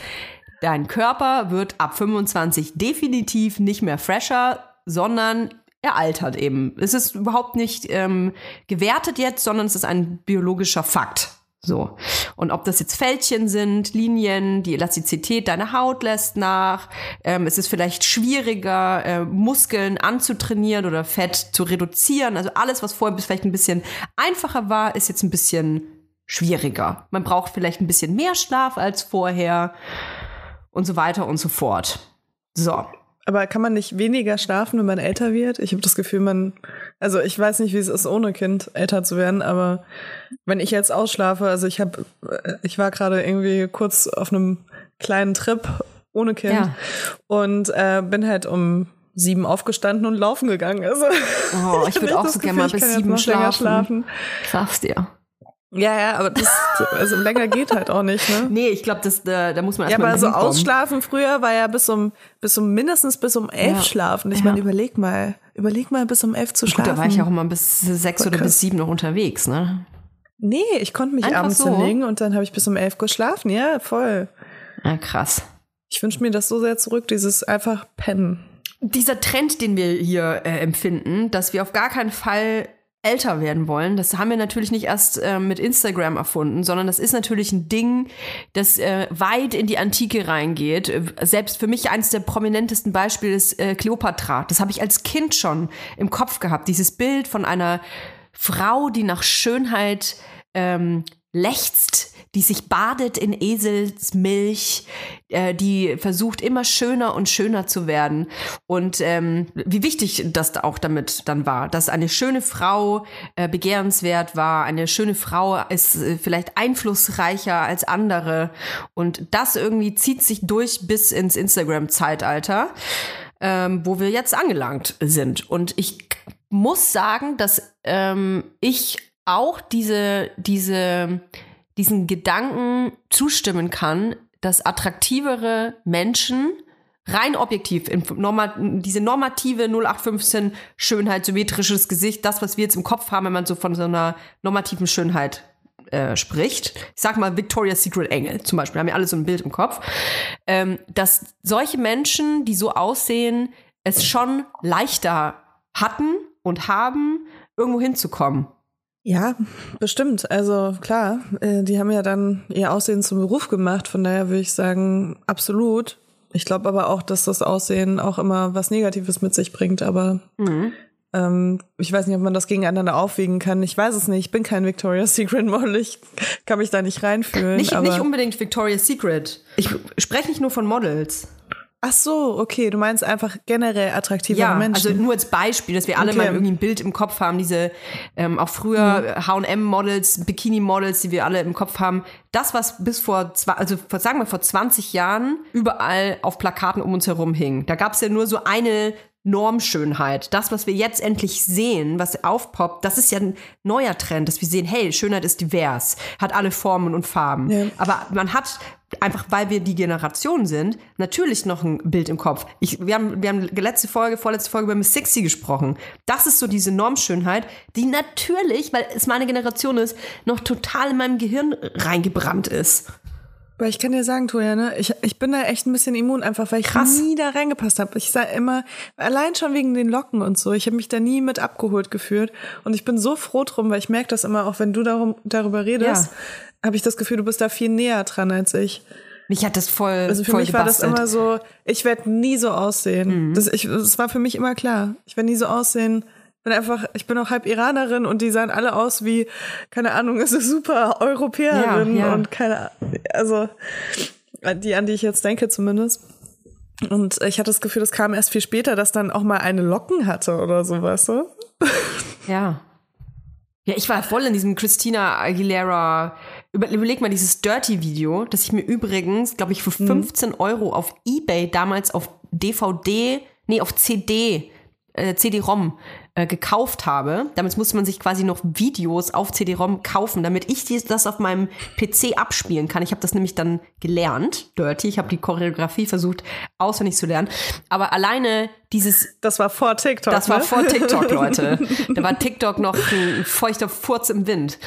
dein Körper wird ab 25 definitiv nicht mehr fresher, sondern er altert eben. Es ist überhaupt nicht ähm, gewertet jetzt, sondern es ist ein biologischer Fakt. So. Und ob das jetzt Fältchen sind, Linien, die Elastizität deiner Haut lässt nach, ähm, es ist vielleicht schwieriger, äh, Muskeln anzutrainieren oder Fett zu reduzieren. Also alles, was vorher vielleicht ein bisschen einfacher war, ist jetzt ein bisschen schwieriger. Man braucht vielleicht ein bisschen mehr Schlaf als vorher und so weiter und so fort. So. Aber kann man nicht weniger schlafen, wenn man älter wird? Ich habe das Gefühl, man, also ich weiß nicht, wie es ist, ohne Kind älter zu werden, aber wenn ich jetzt ausschlafe, also ich habe, ich war gerade irgendwie kurz auf einem kleinen Trip ohne Kind Ja. und äh, bin halt um sieben aufgestanden und laufen gegangen. Also Oh, ich würde auch so gerne mal ich bis sieben schlafen. Ich sag's dir. Ja, ja, aber das, also länger geht halt auch nicht, ne? Nee, ich glaube, das da, da muss man Ja, erstmal aber so hinkommen. ausschlafen früher war ja bis um, bis um mindestens bis um elf Ja. schlafen. Ich Ja. meine, überleg mal, überleg mal bis um elf zu Gut, schlafen. da war ich auch immer bis sechs oder krass. bis sieben noch unterwegs, ne? Nee, ich konnte mich Einfach abends so? hinlegen und dann habe ich bis um elf geschlafen. Ja, voll. Ja, krass. Ich wünsche mir das so sehr zurück, dieses einfach pennen. Dieser Trend, den wir hier äh, empfinden, dass wir auf gar keinen Fall älter werden wollen, das haben wir natürlich nicht erst äh, mit Instagram erfunden, sondern das ist natürlich ein Ding, das äh, weit in die Antike reingeht. Selbst für mich eines der prominentesten Beispiele ist äh, Kleopatra. Das habe ich als Kind schon im Kopf gehabt. Dieses Bild von einer Frau, die nach Schönheit ähm, lechzt, die sich badet in Eselsmilch, äh, die versucht immer schöner und schöner zu werden. Und ähm, wie wichtig das da auch damit dann war, dass eine schöne Frau äh, begehrenswert war, eine schöne Frau ist äh, vielleicht einflussreicher als andere. Und das irgendwie zieht sich durch bis ins Instagram-Zeitalter, ähm, wo wir jetzt angelangt sind. Und ich muss sagen, dass ähm, ich auch diese, diese, diesen Gedanken zustimmen kann, dass attraktivere Menschen rein objektiv, in norma diese normative 0815 Schönheit, symmetrisches Gesicht, das, was wir jetzt im Kopf haben, wenn man so von so einer normativen Schönheit äh, spricht. Ich sag mal Victoria's Secret Engel zum Beispiel, haben ja alle so ein Bild im Kopf, ähm, dass solche Menschen, die so aussehen, es schon leichter hatten und haben, irgendwo hinzukommen. Ja, bestimmt. Also klar, äh, die haben ja dann ihr Aussehen zum Beruf gemacht. Von daher würde ich sagen, absolut. Ich glaube aber auch, dass das Aussehen auch immer was Negatives mit sich bringt. Aber ähm, ich weiß nicht, ob man das gegeneinander aufwiegen kann. Ich weiß es nicht. Ich bin kein Victoria's Secret Model. Ich kann mich da nicht reinfühlen. Nicht, nicht unbedingt Victoria's Secret. Ich spreche nicht nur von Models. Ach so, okay. Du meinst einfach generell attraktivere Ja, Menschen. also nur als Beispiel, dass wir alle Okay. mal irgendwie ein Bild im Kopf haben, diese ähm, auch früher H&M-Models, Bikini-Models, die wir alle im Kopf haben. Das, was bis vor, zwei, also vor, sagen wir vor 20 Jahren überall auf Plakaten um uns herum hing. Da gab es ja nur so eine Normschönheit. Das, was wir jetzt endlich sehen, was aufpoppt, das ist ja ein neuer Trend, dass wir sehen, hey, Schönheit ist divers, hat alle Formen und Farben. Ja. Aber man hat einfach, weil wir die Generation sind, natürlich noch ein Bild im Kopf. Ich, wir, haben, wir haben letzte Folge, vorletzte Folge über Miss Sixty gesprochen. Das ist so diese Normschönheit, die natürlich, weil es meine Generation ist, noch total in meinem Gehirn reingebrannt ist. Weil ich kann dir sagen, Toja, ne, ich, ich bin da echt ein bisschen immun, einfach weil ich Krass. nie da reingepasst habe. Ich sage immer, allein schon wegen den Locken und so, ich habe mich da nie mit abgeholt gefühlt. Und ich bin so froh drum, weil ich merke das immer, auch wenn du darum, darüber redest, habe ich das Gefühl, du bist da viel näher dran als ich. Mich hat das voll, Also für voll mich war das gebastelt. immer so, ich werde nie so aussehen. Das, ich, das war für mich immer klar. Ich werde nie so aussehen. Bin einfach, ich bin auch halb Iranerin und die sahen alle aus wie, keine Ahnung, ist eine super Europäerin Ja, ja. und keine, also die, an die ich jetzt denke zumindest. Und ich hatte das Gefühl, das kam erst viel später, dass dann auch mal eine Locken hatte oder so, weißt du? Ja. Ja, ich war voll in diesem Christina Aguilera. Über, überleg mal dieses Dirty-Video, das ich mir übrigens, glaube ich, für 15 Euro auf Ebay damals auf DVD, nee, auf CD, äh, CD-ROM äh, gekauft habe. Damals musste man sich quasi noch Videos auf CD-ROM kaufen, damit ich dies, das auf meinem PC abspielen kann. Ich habe das nämlich dann gelernt, Dirty. Ich habe die Choreografie versucht auswendig zu lernen. Aber alleine dieses Das war vor TikTok. das war ne? vor TikTok, Leute. Da war TikTok noch ein feuchter Furz im Wind.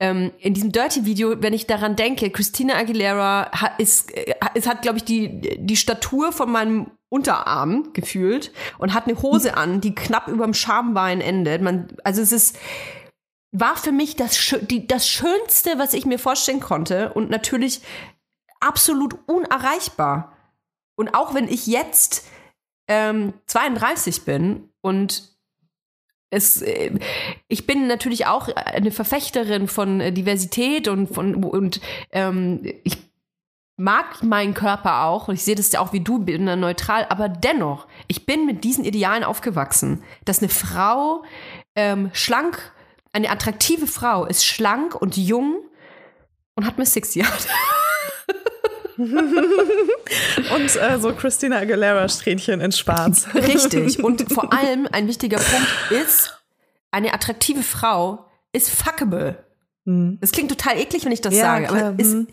Ähm, in diesem Dirty-Video, wenn ich daran denke, Christina Aguilera hat, ist, äh, es hat, glaube ich, die, die Statur von meinem Unterarm gefühlt und hat eine Hose an, die knapp überm Schambein endet. Man, also es ist, war für mich das, die, das Schönste, was ich mir vorstellen konnte und natürlich absolut unerreichbar. Und auch wenn ich jetzt ähm, 32 bin und es, äh, ich bin natürlich auch eine Verfechterin von äh, Diversität und von und ähm, ich mag meinen Körper auch und ich sehe das ja auch wie du, bin da neutral, aber dennoch, ich bin mit diesen Idealen aufgewachsen, dass eine Frau ähm, schlank, eine attraktive Frau ist schlank und jung und hat Miss 60 Jahre. Und äh, so Christina Aguilera Strähnchen in Schwarz. Richtig. Und vor allem ein wichtiger Punkt ist, eine attraktive Frau ist fuckable. Das klingt total eklig, wenn ich das sage, klar, aber ist, hm.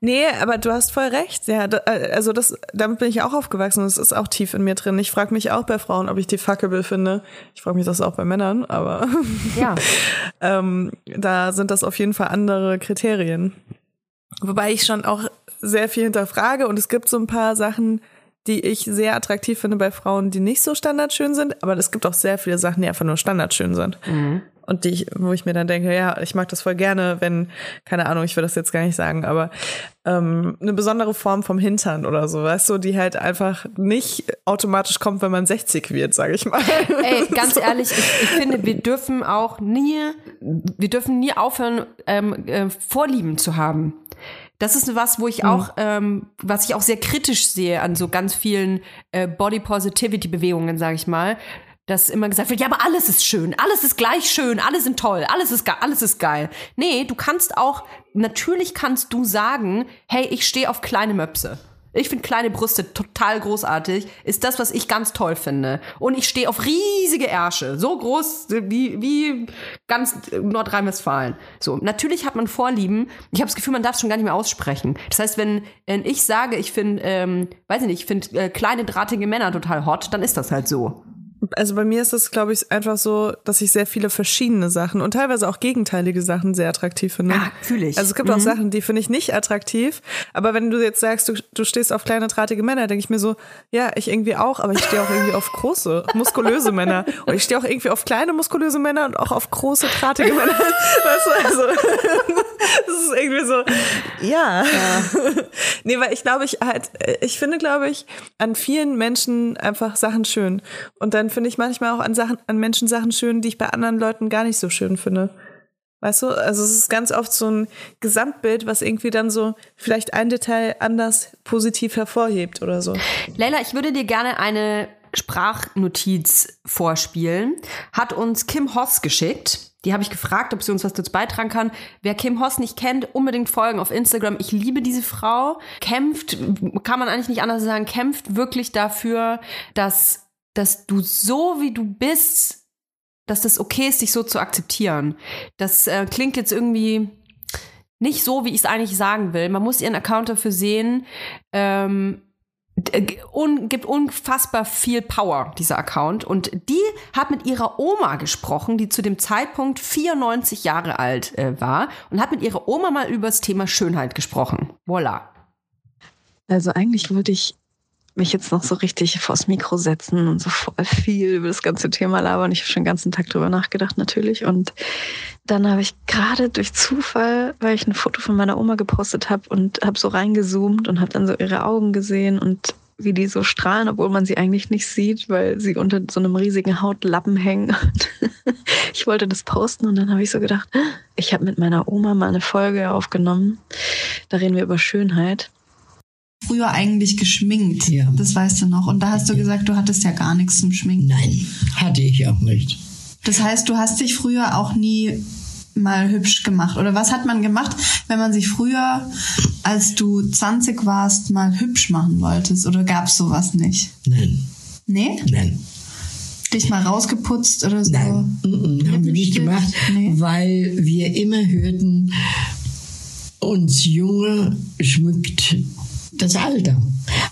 nee, aber du hast voll recht. Ja, da, äh, also das, damit bin ich auch aufgewachsen. Das ist auch tief in mir drin. Ich frage mich auch bei Frauen, ob ich die fuckable finde. Ich frage mich das auch bei Männern, aber ja. ähm, da sind das auf jeden Fall andere Kriterien. Wobei ich schon auch sehr viel hinterfrage und es gibt so ein paar Sachen, die ich sehr attraktiv finde bei Frauen, die nicht so standardschön sind, aber es gibt auch sehr viele Sachen, die einfach nur standardschön sind. Und die ich, wo ich mir dann denke, ja, ich mag das voll gerne, wenn, keine Ahnung, ich will das jetzt gar nicht sagen, aber ähm, eine besondere Form vom Hintern oder so, weißt du, die halt einfach nicht automatisch kommt, wenn man 60 wird, sage ich mal. Ey, ganz ehrlich, ich, ich finde, wir dürfen auch nie, wir dürfen nie aufhören, ähm, äh, Vorlieben zu haben. Das ist was, wo ich auch, ähm, was ich auch sehr kritisch sehe an so ganz vielen äh, Body Positivity Bewegungen, sage ich mal, dass immer gesagt wird, ja, aber alles ist schön, alles ist gleich schön, alle sind toll, alles ist geil, alles ist geil. Nee, du kannst auch, natürlich kannst du sagen, hey, ich stehe auf kleine Möpse. Ich finde kleine Brüste total großartig. Ist das, was ich ganz toll finde. Und ich stehe auf riesige Ärsche. So groß wie, wie ganz Nordrhein-Westfalen. So, natürlich hat man Vorlieben. Ich habe das Gefühl, man darf es schon gar nicht mehr aussprechen. Das heißt, wenn, wenn ich sage, ich finde, ähm, weiß ich nicht, ich finde äh, kleine, drahtige Männer total hot, dann ist das halt so. Also bei mir ist es, glaube ich, einfach so, dass ich sehr viele verschiedene Sachen und teilweise auch gegenteilige Sachen sehr attraktiv finde. Ah, fühl ich. Also es gibt auch Sachen, die finde ich nicht attraktiv. Aber wenn du jetzt sagst, du, du stehst auf kleine, drahtige Männer, denke ich mir so, ja, ich irgendwie auch, aber ich stehe auch irgendwie auf große, muskulöse Männer. Und ich stehe auch irgendwie auf kleine, muskulöse Männer und auch auf große, drahtige Männer. Weißt du, also das ist irgendwie so, ja. nee, weil ich glaube, ich halt, ich finde, glaube ich, an vielen Menschen einfach Sachen schön. Und dann finde ich manchmal auch an Sachen, an Menschen Sachen schön, die ich bei anderen Leuten gar nicht so schön finde. Weißt du, also es ist ganz oft so ein Gesamtbild, was irgendwie dann so vielleicht ein Detail anders positiv hervorhebt oder so. Leila, ich würde dir gerne eine Sprachnotiz vorspielen. Hat uns Kim Hoss geschickt. Die habe ich gefragt, ob sie uns was dazu beitragen kann. Wer Kim Hoss nicht kennt, unbedingt folgen auf Instagram. Ich liebe diese Frau. Kämpft, kann man eigentlich nicht anders sagen, kämpft wirklich dafür, dass, dass du so wie du bist, dass das okay ist, dich so zu akzeptieren. Das äh, klingt jetzt irgendwie nicht so, wie ich es eigentlich sagen will. Man muss ihren Account dafür sehen. Ähm, d- un, gibt unfassbar viel Power, dieser Account. Und die hat mit ihrer Oma gesprochen, die zu dem Zeitpunkt 94 Jahre alt äh, war und hat mit ihrer Oma mal über das Thema Schönheit gesprochen. Voila. Also eigentlich wollte ich mich jetzt noch so richtig vors Mikro setzen und so voll viel über das ganze Thema labern. Ich habe schon den ganzen Tag drüber nachgedacht natürlich. Und dann habe ich gerade durch Zufall, weil ich ein Foto von meiner Oma gepostet habe und habe so reingezoomt und habe dann so ihre Augen gesehen und wie die so strahlen, obwohl man sie eigentlich nicht sieht, weil sie unter so einem riesigen Hautlappen hängen. Ich wollte das posten und dann habe ich so gedacht, ich habe mit meiner Oma mal eine Folge aufgenommen. Da reden wir über Schönheit. Früher eigentlich geschminkt. Ja. Das weißt du noch. Und da hast du gesagt, du hattest ja gar nichts zum Schminken. Nein, hatte ich auch nicht. Das heißt, du hast dich früher auch nie mal hübsch gemacht. Oder was hat man gemacht, wenn man sich früher, als du 20 warst, mal hübsch machen wolltest? Oder gab's sowas nicht? Nein, Nee? nein. Dich mal rausgeputzt oder so? Nein, mm, haben wir nicht gemacht, Nee. weil wir immer hörten, uns Junge schmückt das Alter.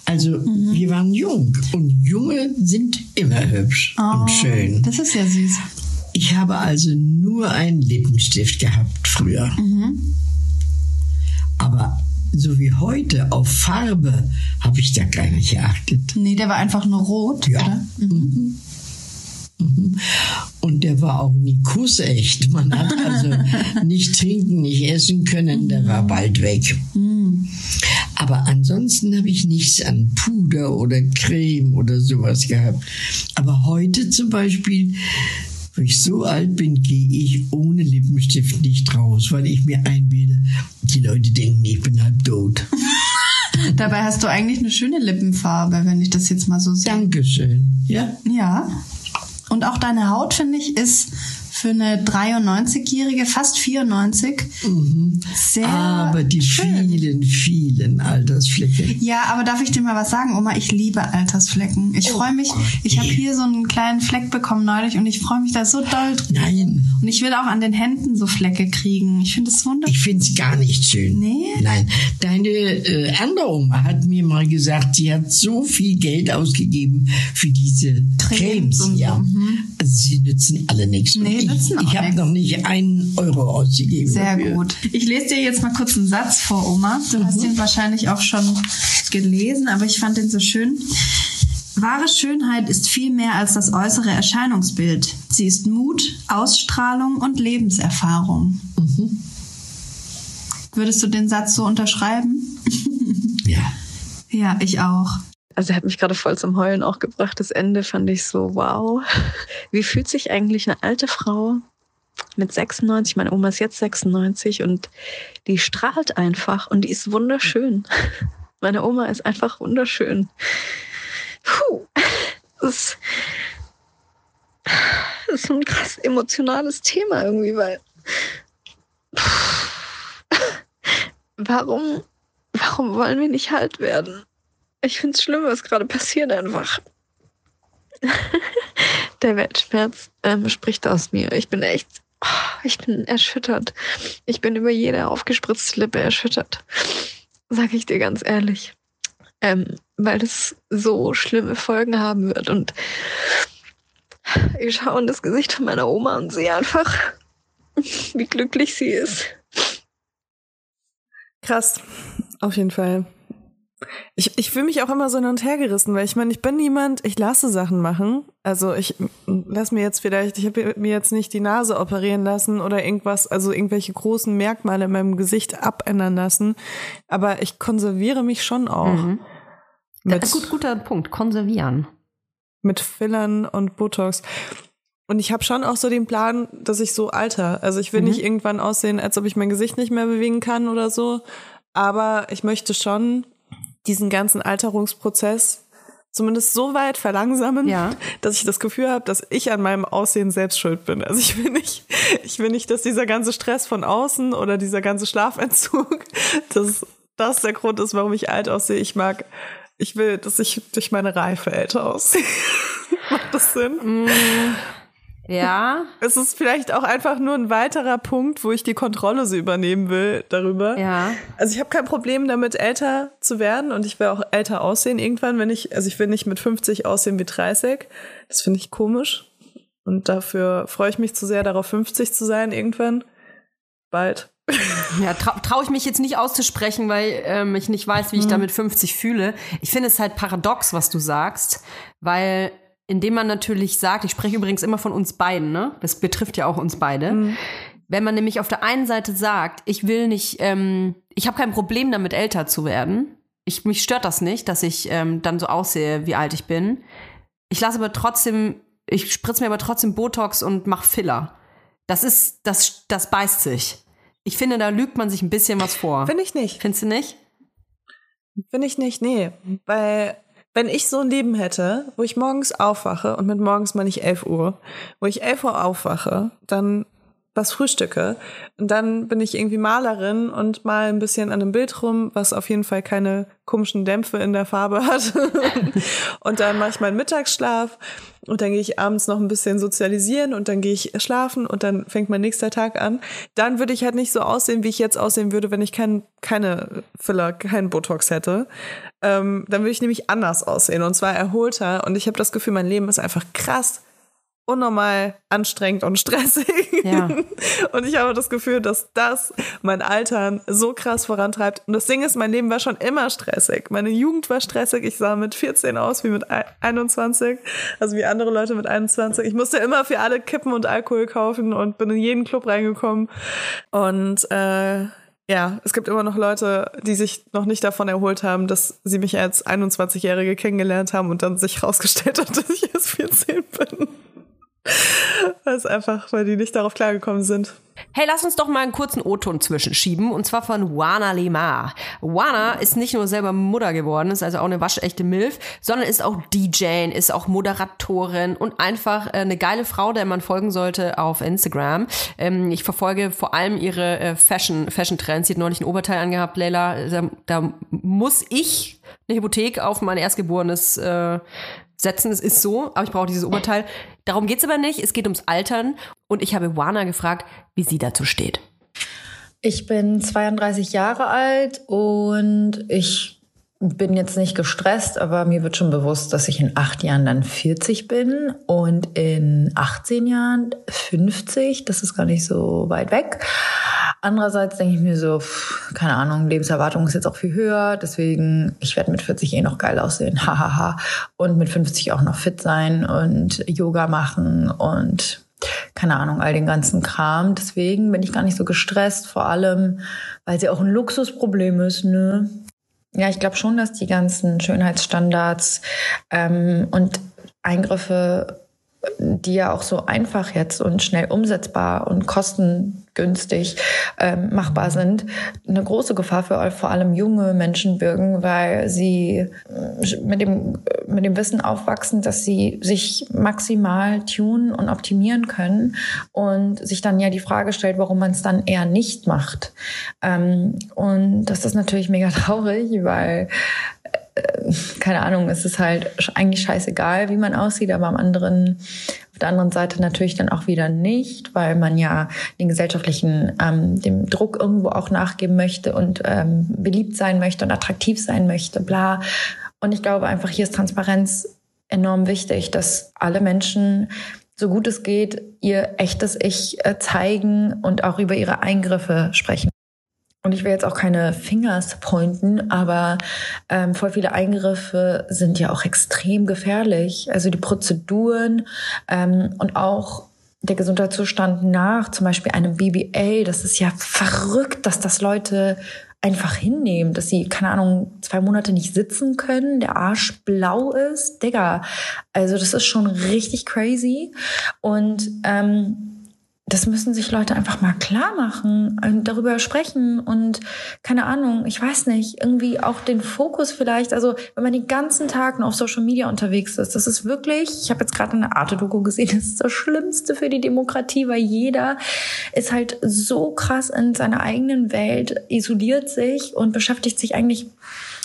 Also Mhm. wir waren jung und Junge sind immer hübsch und schön. Oh, Das ist ja süß. Ich habe also nur einen Lippenstift gehabt früher. Mhm. Aber so wie heute auf Farbe habe ich da gar nicht geachtet. Nee, der war einfach nur rot, Ja. oder? Mhm. Mhm. Und der war auch nie kussecht. Man hat also nicht trinken, nicht essen können, der war bald weg. Mhm. Aber ansonsten habe ich nichts an Puder oder Creme oder sowas gehabt. Aber heute zum Beispiel, wenn ich so alt bin, gehe ich ohne Lippenstift nicht raus, weil ich mir einbilde, die Leute denken, ich bin halb tot. Dabei hast du eigentlich eine schöne Lippenfarbe, wenn ich das jetzt mal so sehe. Dankeschön. Ja, Ja. Und auch deine Haut, finde ich, ist für eine 93-Jährige, fast 94, sehr aber die schön. vielen, vielen Altersflecke. Ja, aber darf ich dir mal was sagen, Oma? Ich liebe Altersflecken. Ich freue mich. Ich habe hier so einen kleinen Fleck bekommen neulich und ich freue mich da so doll drüber. Nein, Und ich will auch an den Händen so Flecke kriegen. Ich finde das wunderschön. ich finde es gar nicht schön. Nee? Nein, deine äh, andere Oma hat mir mal gesagt, sie hat so viel Geld ausgegeben für diese Cremes Cremes. ja. Also sie nützen alle nichts. Und Nee, ich ich habe noch nicht einen Euro ausgegeben. Sehr dafür. gut. Ich lese dir jetzt mal kurz einen Satz vor, Oma. Du hast ihn wahrscheinlich auch schon gelesen, aber ich fand den so schön. Wahre Schönheit ist viel mehr als das äußere Erscheinungsbild. Sie ist Mut, Ausstrahlung und Lebenserfahrung. Würdest du den Satz so unterschreiben? Ja. Ja, ich auch. Also hat mich gerade voll zum Heulen auch gebracht. Das Ende fand ich so, wow. Wie fühlt sich eigentlich eine alte Frau mit 96, meine Oma ist jetzt 96 und die strahlt einfach und die ist wunderschön. Meine Oma ist einfach wunderschön. Puh. Das ist, so ein krass emotionales Thema irgendwie, weil warum, warum wollen wir nicht halt werden? Ich finde es schlimm, was gerade passiert einfach. Der Weltschmerz ähm, spricht aus mir. Ich bin echt, oh, ich bin erschüttert. Ich bin über jede aufgespritzte Lippe erschüttert. Sag ich dir ganz ehrlich. Ähm, weil es so schlimme Folgen haben wird. Und ich schaue in das Gesicht von meiner Oma und sehe einfach, wie glücklich sie ist. Krass, auf jeden Fall. Ich, ich fühle mich auch immer so hin und her gerissen, weil ich meine, ich bin niemand, ich lasse Sachen machen. Also ich lass mir jetzt vielleicht, ich habe mir jetzt nicht die Nase operieren lassen oder irgendwas, also irgendwelche großen Merkmale in meinem Gesicht abändern lassen. Aber ich konserviere mich schon auch. Mhm. Mit, gut, guter Punkt. Konservieren. mit Fillern und Botox. Und ich habe schon auch so den Plan, dass ich so alter. Also ich will Mhm. nicht irgendwann aussehen, als ob ich mein Gesicht nicht mehr bewegen kann oder so. Aber ich möchte schon diesen ganzen Alterungsprozess zumindest so weit verlangsamen, Ja. dass ich das Gefühl habe, dass ich an meinem Aussehen selbst schuld bin. Also ich will nicht, ich will nicht, dass dieser ganze Stress von außen oder dieser ganze Schlafentzug, dass das der Grund ist, warum ich alt aussehe. Ich mag, ich will, dass ich durch meine Reife älter aussehe. Macht das Sinn? Ja, Es ist vielleicht auch einfach nur ein weiterer Punkt, wo ich die Kontrolle so übernehmen will darüber. ja. Also ich habe kein Problem damit, älter zu werden und ich will auch älter aussehen irgendwann, wenn ich, also ich will nicht mit 50 aussehen wie 30. Das finde ich komisch. Und dafür freue ich mich zu sehr darauf, 50 zu sein irgendwann. Bald. Ja, traue trau ich mich jetzt nicht auszusprechen, weil ähm, ich nicht weiß, wie ich Mhm. da mit 50 fühle. Ich finde es halt paradox, was du sagst, weil indem man natürlich sagt, ich spreche übrigens immer von uns beiden, ne? Das betrifft ja auch uns beide. Mhm. Wenn man nämlich auf der einen Seite sagt, ich will nicht, ähm, ich habe kein Problem damit, älter zu werden. Ich, mich stört das nicht, dass ich ähm, dann so aussehe, wie alt ich bin. Ich lasse aber trotzdem, ich spritze mir aber trotzdem Botox und mache Filler. Das ist, das, das beißt sich. Ich finde, da lügt man sich ein bisschen was vor. Finde ich nicht. Findest du nicht? Finde ich nicht, nee. Weil, wenn ich so ein Leben hätte, wo ich morgens aufwache, und mit morgens meine ich 11 Uhr, wo ich 11 Uhr aufwache, dann was frühstücke, und dann bin ich irgendwie Malerin und mal ein bisschen an einem Bild rum, was auf jeden Fall keine komischen Dämpfe in der Farbe hat. und dann mache ich meinen Mittagsschlaf und dann gehe ich abends noch ein bisschen sozialisieren und dann gehe ich schlafen und dann fängt mein nächster Tag an. Dann würde ich halt nicht so aussehen, wie ich jetzt aussehen würde, wenn ich kein, keine Filler, keinen Botox hätte. Ähm, dann würde ich nämlich anders aussehen und zwar erholter. Und ich habe das Gefühl, mein Leben ist einfach krass unnormal anstrengend und stressig. Ja. Und ich habe das Gefühl, dass das mein Altern so krass vorantreibt. Und das Ding ist, mein Leben war schon immer stressig. Meine Jugend war stressig. Ich sah mit 14 aus wie mit 21. Also wie andere Leute mit 21. Ich musste immer für alle Kippen und Alkohol kaufen und bin in jeden Club reingekommen. Und äh, ja, es gibt immer noch Leute, die sich noch nicht davon erholt haben, dass sie mich als 21-Jährige kennengelernt haben und dann sich rausgestellt hat, dass ich erst 14 bin. Ist einfach, weil die nicht darauf klargekommen sind. Hey, lass uns doch mal einen kurzen O-Ton zwischenschieben und zwar von Wana Lemar. Wana ist nicht nur selber Mutter geworden, ist also auch eine waschechte Milf, sondern ist auch DJ, ist auch Moderatorin und einfach äh, eine geile Frau, der man folgen sollte auf Instagram. Ähm, ich verfolge vor allem ihre äh, Fashion, Fashion Trends. Sie hat neulich ein Oberteil angehabt, Leila. Da, da muss ich eine Hypothek auf mein Erstgeborenes äh, setzen. Es ist so, aber ich brauche dieses Oberteil. Darum geht's aber nicht. Es geht ums Altern. Und ich habe Wana gefragt, wie sie dazu steht. Ich bin 32 Jahre alt und ich bin jetzt nicht gestresst, aber mir wird schon bewusst, dass ich in acht Jahren dann 40 bin und in 18 Jahren 50. Das ist gar nicht so weit weg. Andererseits denke ich mir so, pff, keine Ahnung, Lebenserwartung ist jetzt auch viel höher, deswegen ich werde mit 40 eh noch geil aussehen, hahaha. Und mit 50 auch noch fit sein und Yoga machen und keine Ahnung, all den ganzen Kram. Deswegen bin ich gar nicht so gestresst, vor allem, weil sie auch ein Luxusproblem ist, ne? Ja, ich glaube schon, dass die ganzen Schönheitsstandards ähm, und Eingriffe, die ja auch so einfach jetzt und schnell umsetzbar und kostengünstig ähm, machbar sind, eine große Gefahr für vor allem junge Menschen birgen, weil sie äh, mit dem, mit dem Wissen aufwachsen, dass sie sich maximal tunen und optimieren können und sich dann ja die Frage stellt, warum man es dann eher nicht macht. Ähm, und das ist natürlich mega traurig, weil keine Ahnung, es ist halt eigentlich scheißegal, wie man aussieht, aber am anderen, auf der anderen Seite natürlich dann auch wieder nicht, weil man ja den gesellschaftlichen, ähm, dem Druck irgendwo auch nachgeben möchte und ähm, beliebt sein möchte und attraktiv sein möchte, bla. Und ich glaube einfach, hier ist Transparenz enorm wichtig, dass alle Menschen so gut es geht, ihr echtes Ich äh, zeigen und auch über ihre Eingriffe sprechen. Und ich will jetzt auch keine Fingers pointen, aber ähm, voll viele Eingriffe sind ja auch extrem gefährlich. Also die Prozeduren ähm, und auch der Gesundheitszustand nach zum Beispiel einem BBA, das ist ja verrückt, dass das Leute einfach hinnehmen, dass sie, keine Ahnung, zwei Monate nicht sitzen können, der Arsch blau ist. Digga, also das ist schon richtig crazy. Und ähm, das müssen sich Leute einfach mal klar machen darüber sprechen und keine Ahnung, ich weiß nicht, irgendwie auch den Fokus vielleicht, also wenn man den ganzen Tag nur auf Social Media unterwegs ist, das ist wirklich, ich habe jetzt gerade eine Arte-Doku gesehen, das ist das Schlimmste für die Demokratie, weil jeder ist halt so krass in seiner eigenen Welt, isoliert sich und beschäftigt sich eigentlich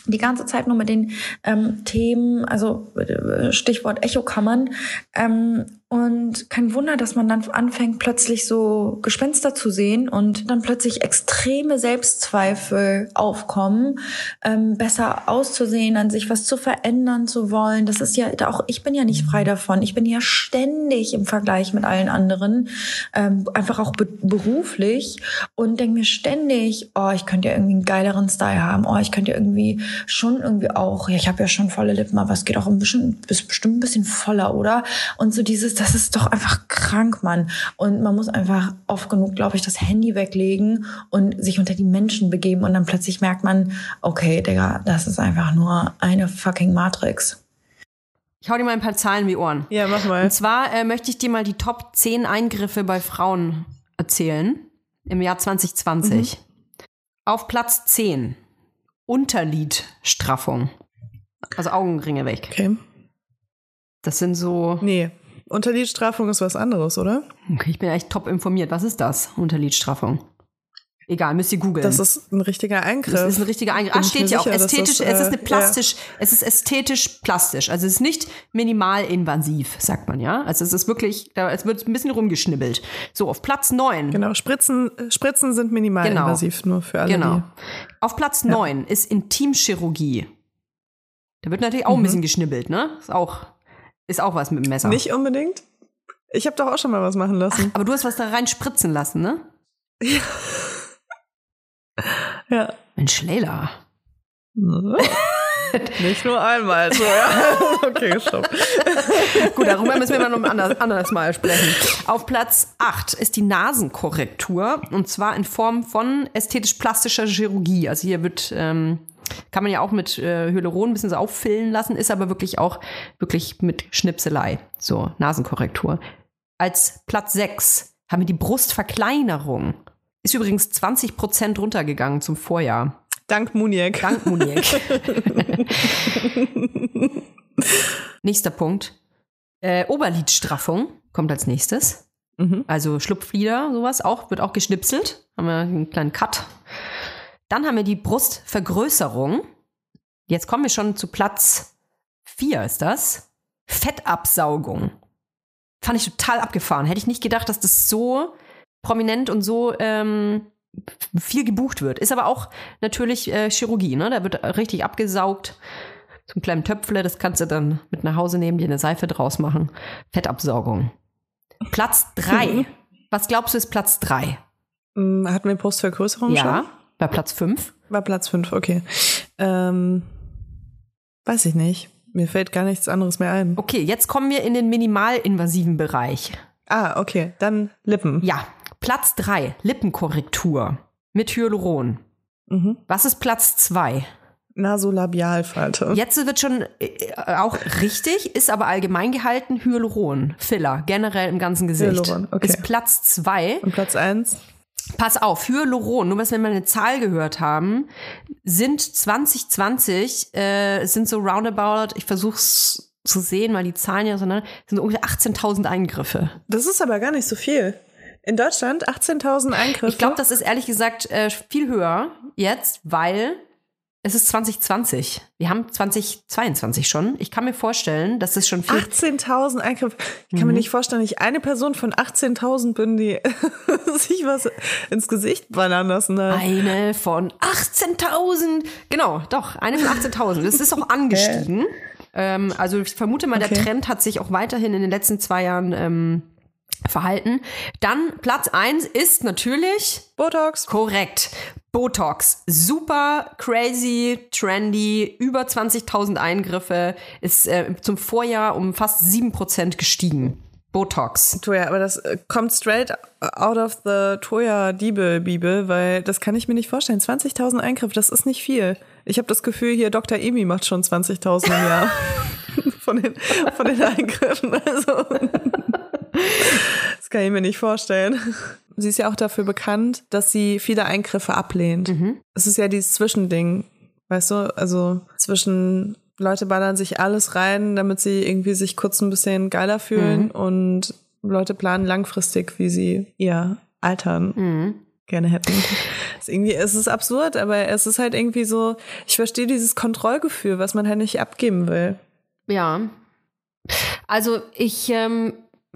die ganze Zeit nur mit den ähm, Themen, also äh, Stichwort Echokammern. Ähm, Und kein Wunder, dass man dann anfängt, plötzlich so Gespenster zu sehen und dann plötzlich extreme Selbstzweifel aufkommen, ähm, besser auszusehen, an sich was zu verändern zu wollen. Das ist ja auch, ich bin ja nicht frei davon. Ich bin ja ständig im Vergleich mit allen anderen, ähm, einfach auch be beruflich und denke mir ständig, oh, ich könnte ja irgendwie einen geileren Style haben. Oh, ich könnte ja irgendwie schon irgendwie auch, ja, ich habe ja schon volle Lippen, aber es geht auch ein bisschen, ist bestimmt ein bisschen voller, oder? Und so dieses, das ist doch einfach krank, Mann. Und man muss einfach oft genug, glaube ich, das Handy weglegen und sich unter die Menschen begeben und dann plötzlich merkt man, okay, Digga, das ist einfach nur eine fucking Matrix. Ich hau dir mal ein paar Zahlen wie Ohren. Ja, mach mal. Und zwar äh, möchte ich dir mal die Top 10 Eingriffe bei Frauen erzählen im Jahr 2020. Auf Platz 10 Unterlidstraffung. Also Augenringe weg. Okay. Das sind so. Nee. Unterlidstraffung ist was anderes, oder? Okay, ich bin echt top informiert. Was ist das? Unterlidstraffung. Egal, müsst ihr googeln. Das ist ein richtiger Eingriff. Das ist ein richtiger Eingriff. Bin Ah, steht ja auch ästhetisch, das, es ist äh, eine plastisch, es ist ästhetisch plastisch. Also es ist nicht minimalinvasiv, sagt man, ja. Also es ist wirklich, da, es wird ein bisschen rumgeschnibbelt. So, auf Platz 9. Genau, Spritzen, Spritzen sind minimalinvasiv, nur für alle, Genau. Auf Platz 9 ist Intimchirurgie. Da wird natürlich auch ein Mhm. bisschen geschnibbelt, ne? Ist auch, ist auch was mit dem Messer. Nicht unbedingt. Ich habe doch auch schon mal was machen lassen. Aber du hast was da rein spritzen lassen, ne? Ja. Mensch, Leila. Nicht nur einmal, so, ja. Okay, stopp. Gut, darüber müssen wir mal noch ein anderes, anderes Mal sprechen. Auf Platz 8 ist die Nasenkorrektur und zwar in Form von ästhetisch-plastischer Chirurgie. Also hier wird, ähm, kann man ja auch mit äh, Hyaluron ein bisschen so auffüllen lassen, ist aber wirklich auch wirklich mit Schnipselei. So, Nasenkorrektur. Als Platz 6 haben wir die Brustverkleinerung. Ist übrigens 20 Prozent runtergegangen zum Vorjahr. Dank Muniek. Dank Muniek. Nächster Punkt. Äh, Oberlidstraffung kommt als nächstes. Mhm. Also Schlupflider, sowas auch, wird auch geschnipselt. Haben wir einen kleinen Cut. Dann haben wir die Brustvergrößerung. Jetzt kommen wir schon zu Platz 4 ist das. Fettabsaugung. Fand ich total abgefahren. Hätte ich nicht gedacht, dass das so prominent und so ähm, viel gebucht wird. Ist aber auch natürlich äh, Chirurgie, ne? Da wird richtig abgesaugt. So ein kleinen Töpfle, das kannst du dann mit nach Hause nehmen, dir eine Seife draus machen. Fettabsaugung. Platz 3. Was glaubst du ist Platz 3? Hm, Hatten wir Brustvergrößerung Ja, schon? Bei Platz 5. War Platz 5, okay. Ähm, weiß ich nicht. Mir fällt gar nichts anderes mehr ein. Okay, jetzt kommen wir in den minimalinvasiven Bereich. Ah, okay. Dann Lippen. Ja, Platz 3, Lippenkorrektur mit Hyaluron. Mhm. Was ist Platz 2? Nasolabialfalte. Jetzt wird schon äh, auch richtig, ist aber allgemein gehalten Hyaluron, Filler, generell im ganzen Gesicht. Hyaluron, okay. Ist Platz 2. Und Platz 1? Pass auf, Hyaluron, nur was wir mal eine Zahl gehört haben, sind 2020, äh, sind so roundabout, ich versuch's zu sehen, weil die Zahlen ja auseinander, sind so ungefähr 18.000 Eingriffe. Das ist aber gar nicht so viel. In Deutschland 18.000 Eingriffe. Ich glaube, das ist ehrlich gesagt äh, viel höher jetzt, weil es ist 2020. Wir haben 2022 schon. Ich kann mir vorstellen, dass das schon viel. 18.000 Eingriffe. Ich kann mir nicht vorstellen, dass ich eine Person von 18.000 bin, die sich was ins Gesicht ballern lassen hat. Eine von 18.000. Genau, doch, eine von 18.000. Das ist auch angestiegen. ähm, also ich vermute mal, der Okay. Trend hat sich auch weiterhin in den letzten zwei Jahren ähm, verhalten. Dann Platz eins ist natürlich Botox. korrekt. Botox. Super crazy, trendy, über 20.000 Eingriffe, ist äh, zum Vorjahr um fast 7% gestiegen. Botox. Toja, aber das äh, kommt straight out of the Toya Diebel Bibel, weil das kann ich mir nicht vorstellen. 20.000 Eingriffe, das ist nicht viel. Ich habe das Gefühl, hier Dr. Emi macht schon 20.000 im Jahr von den, von den Eingriffen. Also, das kann ich mir nicht vorstellen. Sie ist ja auch dafür bekannt, dass sie viele Eingriffe ablehnt. Es ist ja dieses Zwischending, weißt du, also zwischen Leute ballern sich alles rein, damit sie irgendwie sich kurz ein bisschen geiler fühlen und Leute planen langfristig, wie sie ihr Altern gerne hätten. Es ist irgendwie, es ist absurd, aber es ist halt irgendwie so, ich verstehe dieses Kontrollgefühl, was man halt nicht abgeben will. Ja. Also ich ähm,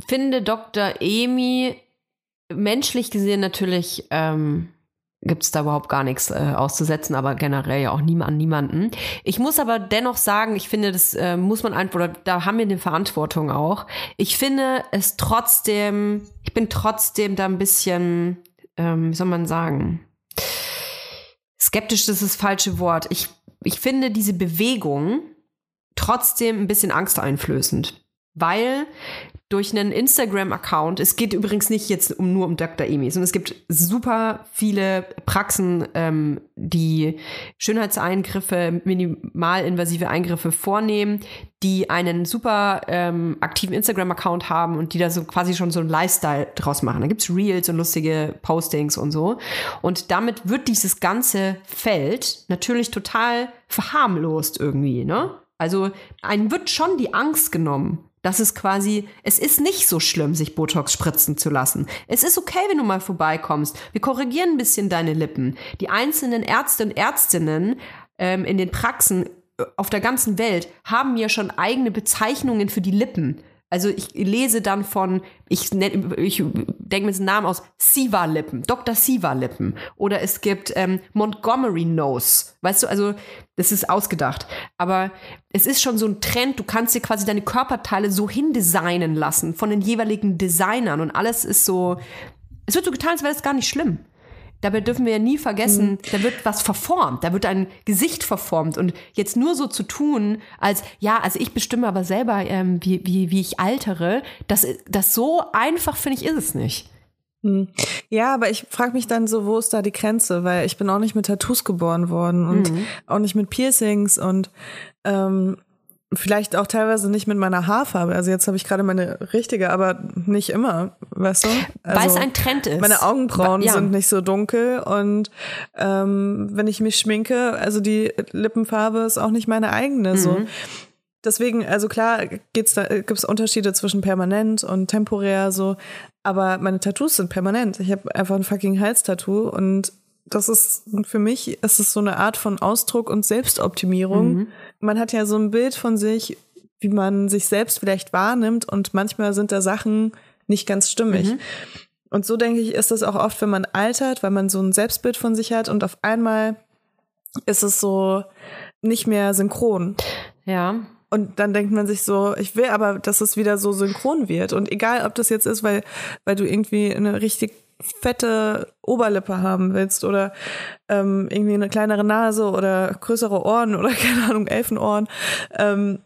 finde Dr. Emi menschlich gesehen natürlich ähm, gibt es da überhaupt gar nichts äh, auszusetzen, aber generell ja auch nie, an niemanden. Ich muss aber dennoch sagen, ich finde, das äh, muss man einfach, oder da haben wir eine Verantwortung auch. Ich finde es trotzdem, ich bin trotzdem da ein bisschen, ähm, wie soll man sagen, skeptisch ist das falsche Wort. Ich, ich finde diese Bewegung trotzdem ein bisschen angsteinflößend. Weil durch einen Instagram-Account, es geht übrigens nicht jetzt um, nur um Dr. Emi, sondern es gibt super viele Praxen, ähm, die Schönheitseingriffe, minimalinvasive Eingriffe vornehmen, die einen super ähm, aktiven Instagram-Account haben und die da so quasi schon so ein Lifestyle draus machen. Da gibt's Reels und lustige Postings und so. Und damit wird dieses ganze Feld natürlich total verharmlost irgendwie, ne? Also einem wird schon die Angst genommen, dass es quasi, es ist nicht so schlimm, sich Botox spritzen zu lassen. Es ist okay, wenn du mal vorbeikommst. Wir korrigieren ein bisschen deine Lippen. Die einzelnen Ärzte und Ärztinnen ähm, in den Praxen äh, auf der ganzen Welt haben ja schon eigene Bezeichnungen für die Lippen. Also ich lese dann von, ich, nenn- ich denke mir den Namen aus, Siva-Lippen, Dr. Siva-Lippen. Oder es gibt ähm, Montgomery Nose. Weißt du, also das ist ausgedacht. Aber es ist schon so ein Trend, du kannst dir quasi deine Körperteile so hindesignen lassen von den jeweiligen Designern und alles ist so, es wird so getan, als wäre es gar nicht schlimm. Dabei dürfen wir ja nie vergessen, da wird was verformt, da wird ein Gesicht verformt und jetzt nur so zu tun, als ja, also ich bestimme aber selber, ähm, wie, wie, wie ich altere, das, das so einfach finde ich ist es nicht. Hm. Ja, aber ich frage mich dann so, wo ist da die Grenze? Weil ich bin auch nicht mit Tattoos geboren worden und Mhm. auch nicht mit Piercings und ähm, vielleicht auch teilweise nicht mit meiner Haarfarbe. Also jetzt habe ich gerade meine richtige, aber nicht immer, weißt du? Also Weil es ein Trend ist. Meine Augenbrauen Ja. sind nicht so dunkel und ähm, wenn ich mich schminke, also die Lippenfarbe ist auch nicht meine eigene. So. Mhm. Deswegen, also klar, gibt's da gibt es Unterschiede zwischen permanent und temporär so, aber meine Tattoos sind permanent. Ich habe einfach ein fucking Halstattoo und das ist für mich ist es so eine Art von Ausdruck und Selbstoptimierung. Mhm. Man hat ja so ein Bild von sich, wie man sich selbst vielleicht wahrnimmt und manchmal sind da Sachen nicht ganz stimmig. Mhm. Und so denke ich, ist das auch oft, wenn man altert, weil man so ein Selbstbild von sich hat und auf einmal ist es so nicht mehr synchron. Ja. Und dann denkt man sich so, ich will aber, dass es wieder so synchron wird. Und egal, ob das jetzt ist, weil, weil du irgendwie eine richtig fette Oberlippe haben willst oder ähm, irgendwie eine kleinere Nase oder größere Ohren oder keine Ahnung, Elfenohren. Ähm,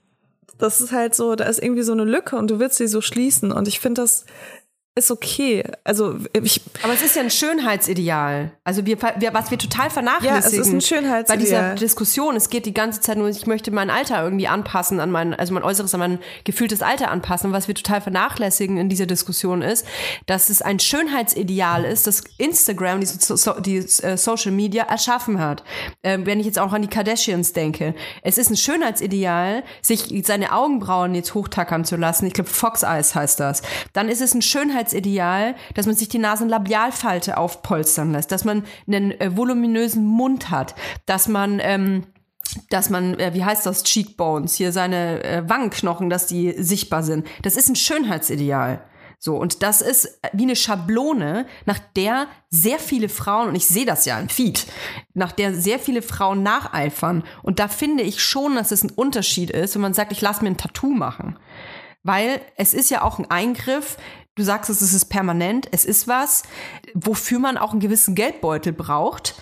das ist halt so, da ist irgendwie so eine Lücke und du willst sie so schließen. Und ich finde, das ist okay. Also ich, Aber es ist ja ein Schönheitsideal. Also wir, wir was wir total vernachlässigen. Ja, es ist ein Schönheitsideal. Bei dieser Diskussion, es geht die ganze Zeit nur, ich möchte mein Alter irgendwie anpassen an mein, also mein äußeres an mein gefühltes Alter anpassen. Was wir total vernachlässigen in dieser Diskussion ist, dass es ein Schönheitsideal ist, das Instagram, die, so, die äh, Social Media erschaffen hat. Ähm, wenn ich jetzt auch an die Kardashians denke. Es ist ein Schönheitsideal, sich seine Augenbrauen jetzt hochtackern zu lassen. Ich glaube, Fox Eyes heißt das. Dann ist es ein Schönheitsideal, dass man sich die Nasenlabialfalte aufpolstern lässt, dass man einen äh, voluminösen Mund hat, dass man ähm, dass man, äh, wie heißt das, Cheekbones, hier seine äh, Wangenknochen, dass die sichtbar sind. Das ist ein Schönheitsideal. So, und das ist wie eine Schablone, nach der sehr viele Frauen, und ich sehe das ja im Feed, nach der sehr viele Frauen nacheifern. Und da finde ich schon, dass es ein Unterschied ist, wenn man sagt, ich lasse mir ein Tattoo machen. Weil es ist ja auch ein Eingriff, du sagst es, es ist permanent, es ist was, wofür man auch einen gewissen Geldbeutel braucht.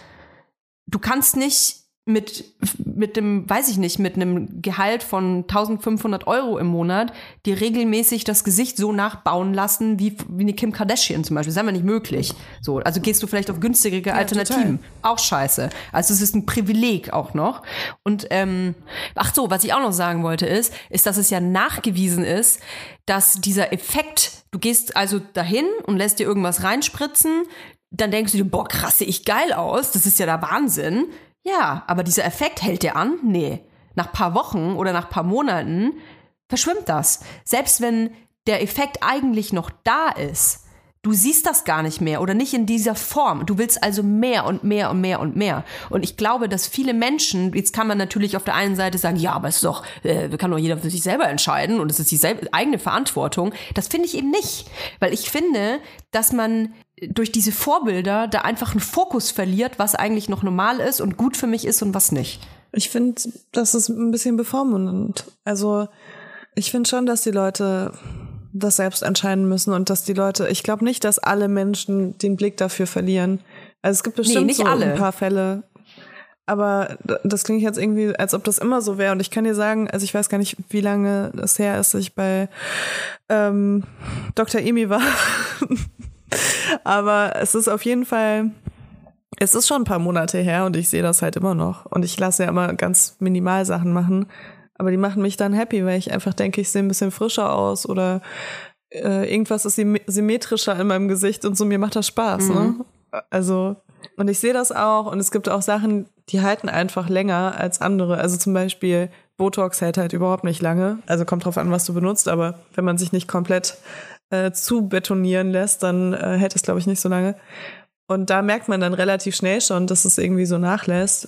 Du kannst nicht mit, mit dem, weiß ich nicht, mit einem Gehalt von 1500 Euro im Monat dir regelmäßig das Gesicht so nachbauen lassen, wie, wie eine Kim Kardashian zum Beispiel. Das ist einfach nicht möglich. So, also gehst du vielleicht auf günstigere Alternativen. Auch scheiße. Also es ist ein Privileg auch noch. Und ähm, ach so, was ich auch noch sagen wollte ist, ist, dass es ja nachgewiesen ist, dass dieser Effekt, du gehst also dahin und lässt dir irgendwas reinspritzen, dann denkst du dir, boah, krass, sehe ich geil aus, das ist ja der Wahnsinn. Ja, aber dieser Effekt hält der an? Nee. Nach paar Wochen oder nach paar Monaten verschwimmt das. Selbst wenn der Effekt eigentlich noch da ist, Du siehst das gar nicht mehr oder nicht in dieser Form. Du willst also mehr und mehr und mehr und mehr. Und ich glaube, dass viele Menschen, jetzt kann man natürlich auf der einen Seite sagen, ja, aber es ist doch, äh, kann doch jeder für sich selber entscheiden und es ist die eigene Verantwortung. Das finde ich eben nicht. Weil ich finde, dass man durch diese Vorbilder da einfach einen Fokus verliert, was eigentlich noch normal ist und gut für mich ist und was nicht. Ich finde, das ist ein bisschen bevormundend. Also ich finde schon, dass die Leute das selbst entscheiden müssen und dass die Leute, ich glaube nicht, dass alle Menschen den Blick dafür verlieren. Also es gibt bestimmt nicht so alle. ein paar Fälle. Aber das klingt jetzt irgendwie, als ob das immer so wäre. Und ich kann dir sagen, also ich weiß gar nicht, wie lange es her ist, dass ich bei ähm, Dr. Emi war. Aber es ist auf jeden Fall, es ist schon ein paar Monate her und ich sehe das halt immer noch. Und ich lasse ja immer ganz minimal Sachen machen. Aber die machen mich dann happy, weil ich einfach denke, ich sehe ein bisschen frischer aus oder äh, irgendwas ist sym- symmetrischer in meinem Gesicht und so, mir macht das Spaß. Ne? Also, und ich sehe das auch und es gibt auch Sachen, die halten einfach länger als andere. Also zum Beispiel Botox hält halt überhaupt nicht lange. Also kommt drauf an, was du benutzt, aber wenn man sich nicht komplett äh, zu betonieren lässt, dann äh, hält es, glaube ich, nicht so lange. Und da merkt man dann relativ schnell schon, dass es irgendwie so nachlässt.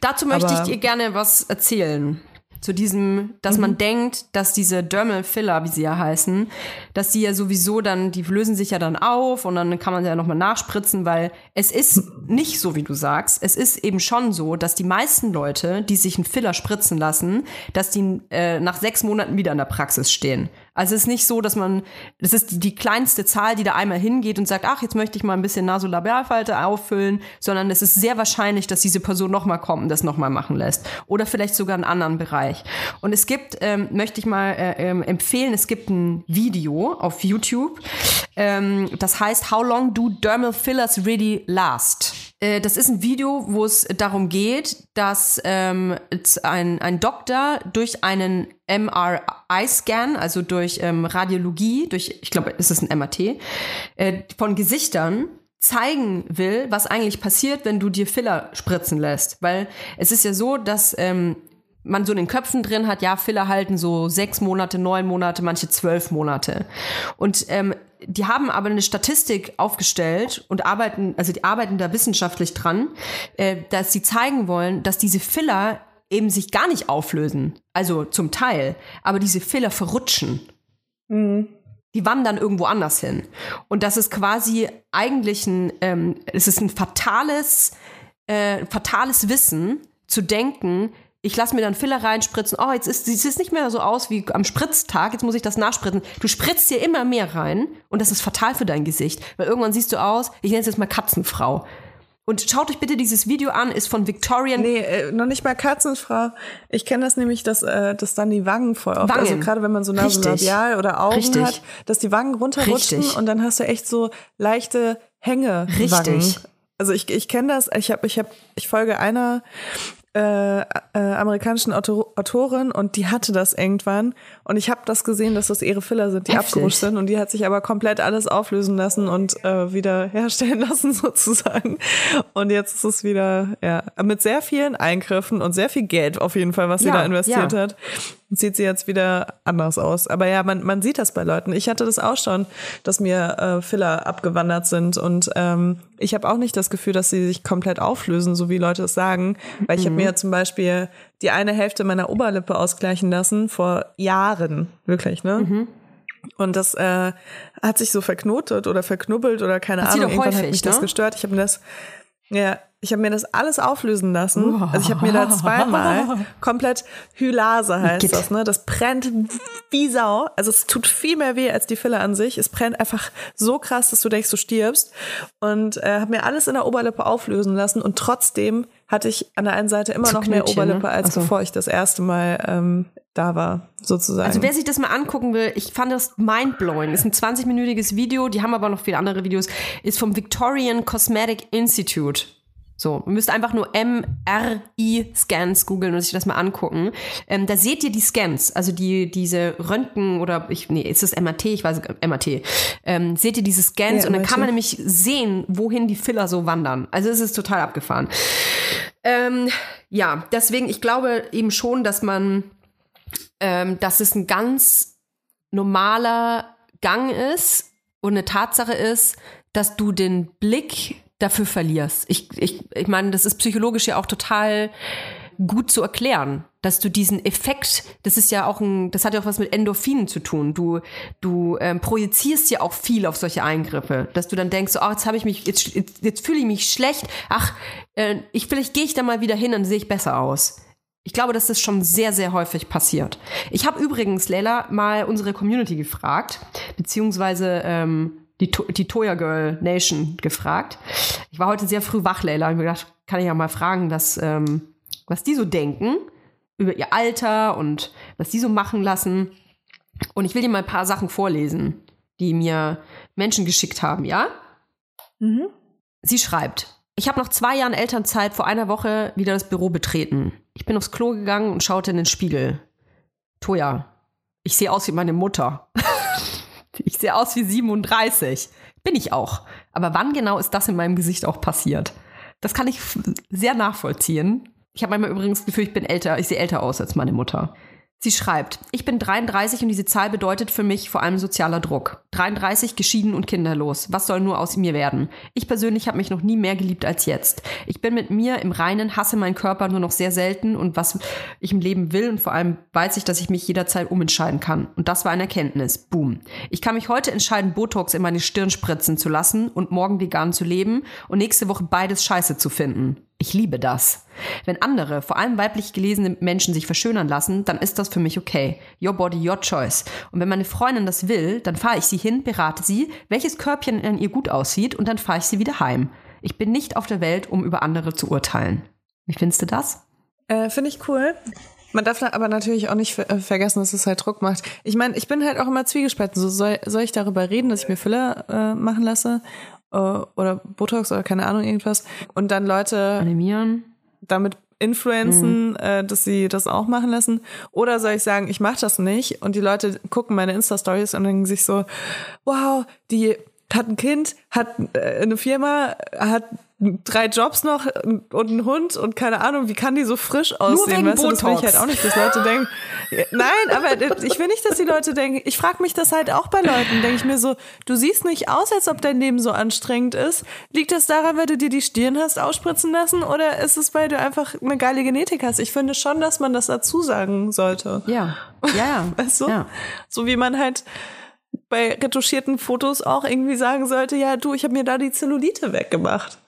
Dazu möchte ich Aber- dir gerne was erzählen. Zu diesem, dass man denkt, dass diese Dermal Filler, wie sie ja heißen, dass die ja sowieso dann, die lösen sich ja dann auf und dann kann man ja nochmal nachspritzen, weil es ist nicht so, wie du sagst. Es ist eben schon so, dass die meisten Leute, die sich einen Filler spritzen lassen, dass die äh, nach sechs Monaten wieder in der Praxis stehen. Also es ist nicht so, dass man, das ist die, kleinste Zahl, die da einmal hingeht und sagt, ach, jetzt möchte ich mal ein bisschen Nasolabialfalte auffüllen, sondern es ist sehr wahrscheinlich, dass diese Person nochmal kommt und das nochmal machen lässt. Oder vielleicht sogar einen anderen Bereich. Und es gibt, ähm, möchte ich mal äh, ähm, empfehlen, es gibt ein Video auf YouTube, ähm, das heißt How Long Do Dermal Fillers Really Last? Äh, Das ist ein Video, wo es darum geht, dass ähm, ein, ein Doktor durch einen MRI-Scan, also durch ähm, Radiologie, durch, ich glaube, es ist ein MRT, äh, von Gesichtern zeigen will, was eigentlich passiert, wenn du dir Filler spritzen lässt. Weil es ist ja so, dass ähm, man so in den Köpfen drin hat, ja, Filler halten so sechs Monate, neun Monate, manche zwölf Monate. Und ähm, die haben aber eine Statistik aufgestellt und arbeiten, also die arbeiten da wissenschaftlich dran, äh, dass sie zeigen wollen, dass diese Filler eben sich gar nicht auflösen. Also zum Teil. Aber diese Filler verrutschen. Die wandern irgendwo anders hin. Und das ist quasi eigentlich ein, ähm, es ist ein fatales, äh, fatales Wissen, zu denken, ich lasse mir dann Filler reinspritzen, oh, jetzt ist, sieht es nicht mehr so aus wie am Spritztag, jetzt muss ich das nachspritzen. Du spritzt dir immer mehr rein und das ist fatal für dein Gesicht, weil irgendwann siehst du aus, ich nenne es jetzt mal Katzenfrau. Und schaut euch bitte dieses Video an, ist von Victorian. Nee, äh, noch nicht mal Katzenfrau. Ich kenne das nämlich, dass, äh, dass dann die Wangen voll oft, Wangen. also gerade wenn man so. Nasolabial oder Augen Richtig. hat, dass die Wangen runterrutschen Richtig. und dann hast du echt so leichte Hänge. Richtig. Also ich, ich kenne das, ich habe, ich habe, ich folge einer äh, äh, amerikanischen Autor Autorin und die hatte das irgendwann und ich habe das gesehen, dass das ihre Filler sind, die Heftig. abgerutscht sind und die hat sich aber komplett alles auflösen lassen und äh, wieder herstellen lassen sozusagen und jetzt ist es wieder ja mit sehr vielen Eingriffen und sehr viel Geld auf jeden Fall, was sie Ja, da investiert ja. hat, sieht sie jetzt wieder anders aus. Aber ja, man, man sieht das bei Leuten. Ich hatte das auch schon, dass mir äh, Filler abgewandert sind und ähm, ich habe auch nicht das Gefühl, dass sie sich komplett auflösen, so wie Leute es sagen, weil ich habe mir zum Beispiel die eine Hälfte meiner Oberlippe ausgleichen lassen vor Jahren, wirklich, ne? Und das äh, hat sich so verknotet oder verknubbelt oder keine Ahnung. Irgendwann hat häufig, mich das ne? gestört. Ich habe mir das, ja, ich habe mir das alles auflösen lassen. Also ich habe mir da zweimal komplett Hylase heißt Gitt. das, ne? Das brennt wie Sau. Also es tut viel mehr weh als die Filler an sich. Es brennt einfach so krass, dass du denkst, du stirbst. Und äh, habe mir alles in der Oberlippe auflösen lassen und trotzdem hatte ich an der einen Seite immer noch mehr ne? Oberlippe, als so. bevor ich das erste Mal ähm, da war, sozusagen. Also wer sich das mal angucken will, ich fand das mindblowing. Ist ein 20-minütiges Video, die haben aber noch viele andere Videos, ist vom Victorian Cosmetic Institute. So, ihr müsst einfach nur MRI-Scans googeln und sich das mal angucken. Ähm, da seht ihr die Scans, also die, diese Röntgen oder ich, nee, ist das MRT? Ich weiß MRT. Ähm, seht ihr diese Scans Ja, und dann kann man nämlich sehen, wohin die Filler so wandern. Also es ist total abgefahren. Ähm, ja, deswegen, ich glaube eben schon, dass man ähm, dass es ein ganz normaler Gang ist, Und eine Tatsache ist, dass du den Blick dafür verlierst. Ich, ich, ich meine, das ist psychologisch ja auch total gut zu erklären, dass du diesen Effekt, das ist ja auch ein, das hat ja auch was mit Endorphinen zu tun. Du, du ähm, projizierst ja auch viel auf solche Eingriffe, dass du dann denkst, so, oh, jetzt habe ich mich, jetzt, jetzt, jetzt fühle ich mich schlecht. Ach, äh, ich vielleicht gehe ich da mal wieder hin, dann sehe ich besser aus. Ich glaube, dass das schon sehr, sehr häufig passiert. Ich habe übrigens, Leila, mal unsere Community gefragt, beziehungsweise ähm, die, die Toya Girl Nation gefragt. Ich war heute sehr früh wach, Leila, und mir gedacht, kann ich ja mal fragen, dass, ähm, was die so denken über ihr Alter und was die so machen lassen. Und ich will dir mal ein paar Sachen vorlesen, die mir Menschen geschickt haben, ja? Sie schreibt, ich habe nach zwei Jahren Elternzeit vor einer Woche wieder das Büro betreten. Ich bin aufs Klo gegangen und schaute in den Spiegel. Toja, ich sehe aus wie meine Mutter. ich sehe aus wie 37. Bin ich auch. Aber wann genau ist das in meinem Gesicht auch passiert? Das kann ich sehr nachvollziehen. Ich habe manchmal übrigens das Gefühl, ich bin älter, ich sehe älter aus als meine Mutter. Sie schreibt, ich bin 33 und diese Zahl bedeutet für mich vor allem sozialer Druck. 33, geschieden und kinderlos. Was soll nur aus mir werden? Ich persönlich habe mich noch nie mehr geliebt als jetzt. Ich bin mit mir im Reinen, hasse meinen Körper nur noch sehr selten und was ich im Leben will und vor allem weiß ich, dass ich mich jederzeit umentscheiden kann. Und das war eine Erkenntnis. Boom. Ich kann mich heute entscheiden, Botox in meine Stirn spritzen zu lassen und morgen vegan zu leben und nächste Woche beides scheiße zu finden. Ich liebe das. Wenn andere, vor allem weiblich gelesene Menschen sich verschönern lassen, dann ist das für mich okay. Your body, your choice. Und wenn meine Freundin das will, dann fahre ich sie hin, berate sie, welches Körbchen an ihr gut aussieht und dann fahre ich sie wieder heim. Ich bin nicht auf der Welt, um über andere zu urteilen. Wie findest du das? Äh, Finde ich cool. Man darf da aber natürlich auch nicht äh, vergessen, dass es halt Druck macht. Ich meine, ich bin halt auch immer zwiegespalten. So, soll, soll ich darüber reden, dass ich mir Filler äh, machen lasse? Äh, oder Botox oder keine Ahnung, irgendwas. Und dann Leute Animieren. damit influenzen, äh, dass sie das auch machen lassen. Oder soll ich sagen, ich mache das nicht und die Leute gucken meine Insta-Stories und denken sich so, wow, die hat ein Kind, hat äh, eine Firma, hat drei Jobs noch und einen Hund und keine Ahnung, wie kann die so frisch aussehen? wegen weißt du, das will ich halt auch nicht, dass Leute denken. Nein, aber ich will nicht, dass die Leute denken. Ich frage mich das halt auch bei Leuten. Denke ich mir so, du siehst nicht aus, als ob dein Leben so anstrengend ist. Liegt das daran, weil du dir die Stirn hast ausspritzen lassen oder ist es, weil du einfach eine geile Genetik hast? Ich finde schon, dass man das dazu sagen sollte. Ja. Ja, ja. Weißt du? Ja. So wie man halt bei retuschierten Fotos auch irgendwie sagen sollte, ja, du, ich habe mir da die Zellulite weggemacht.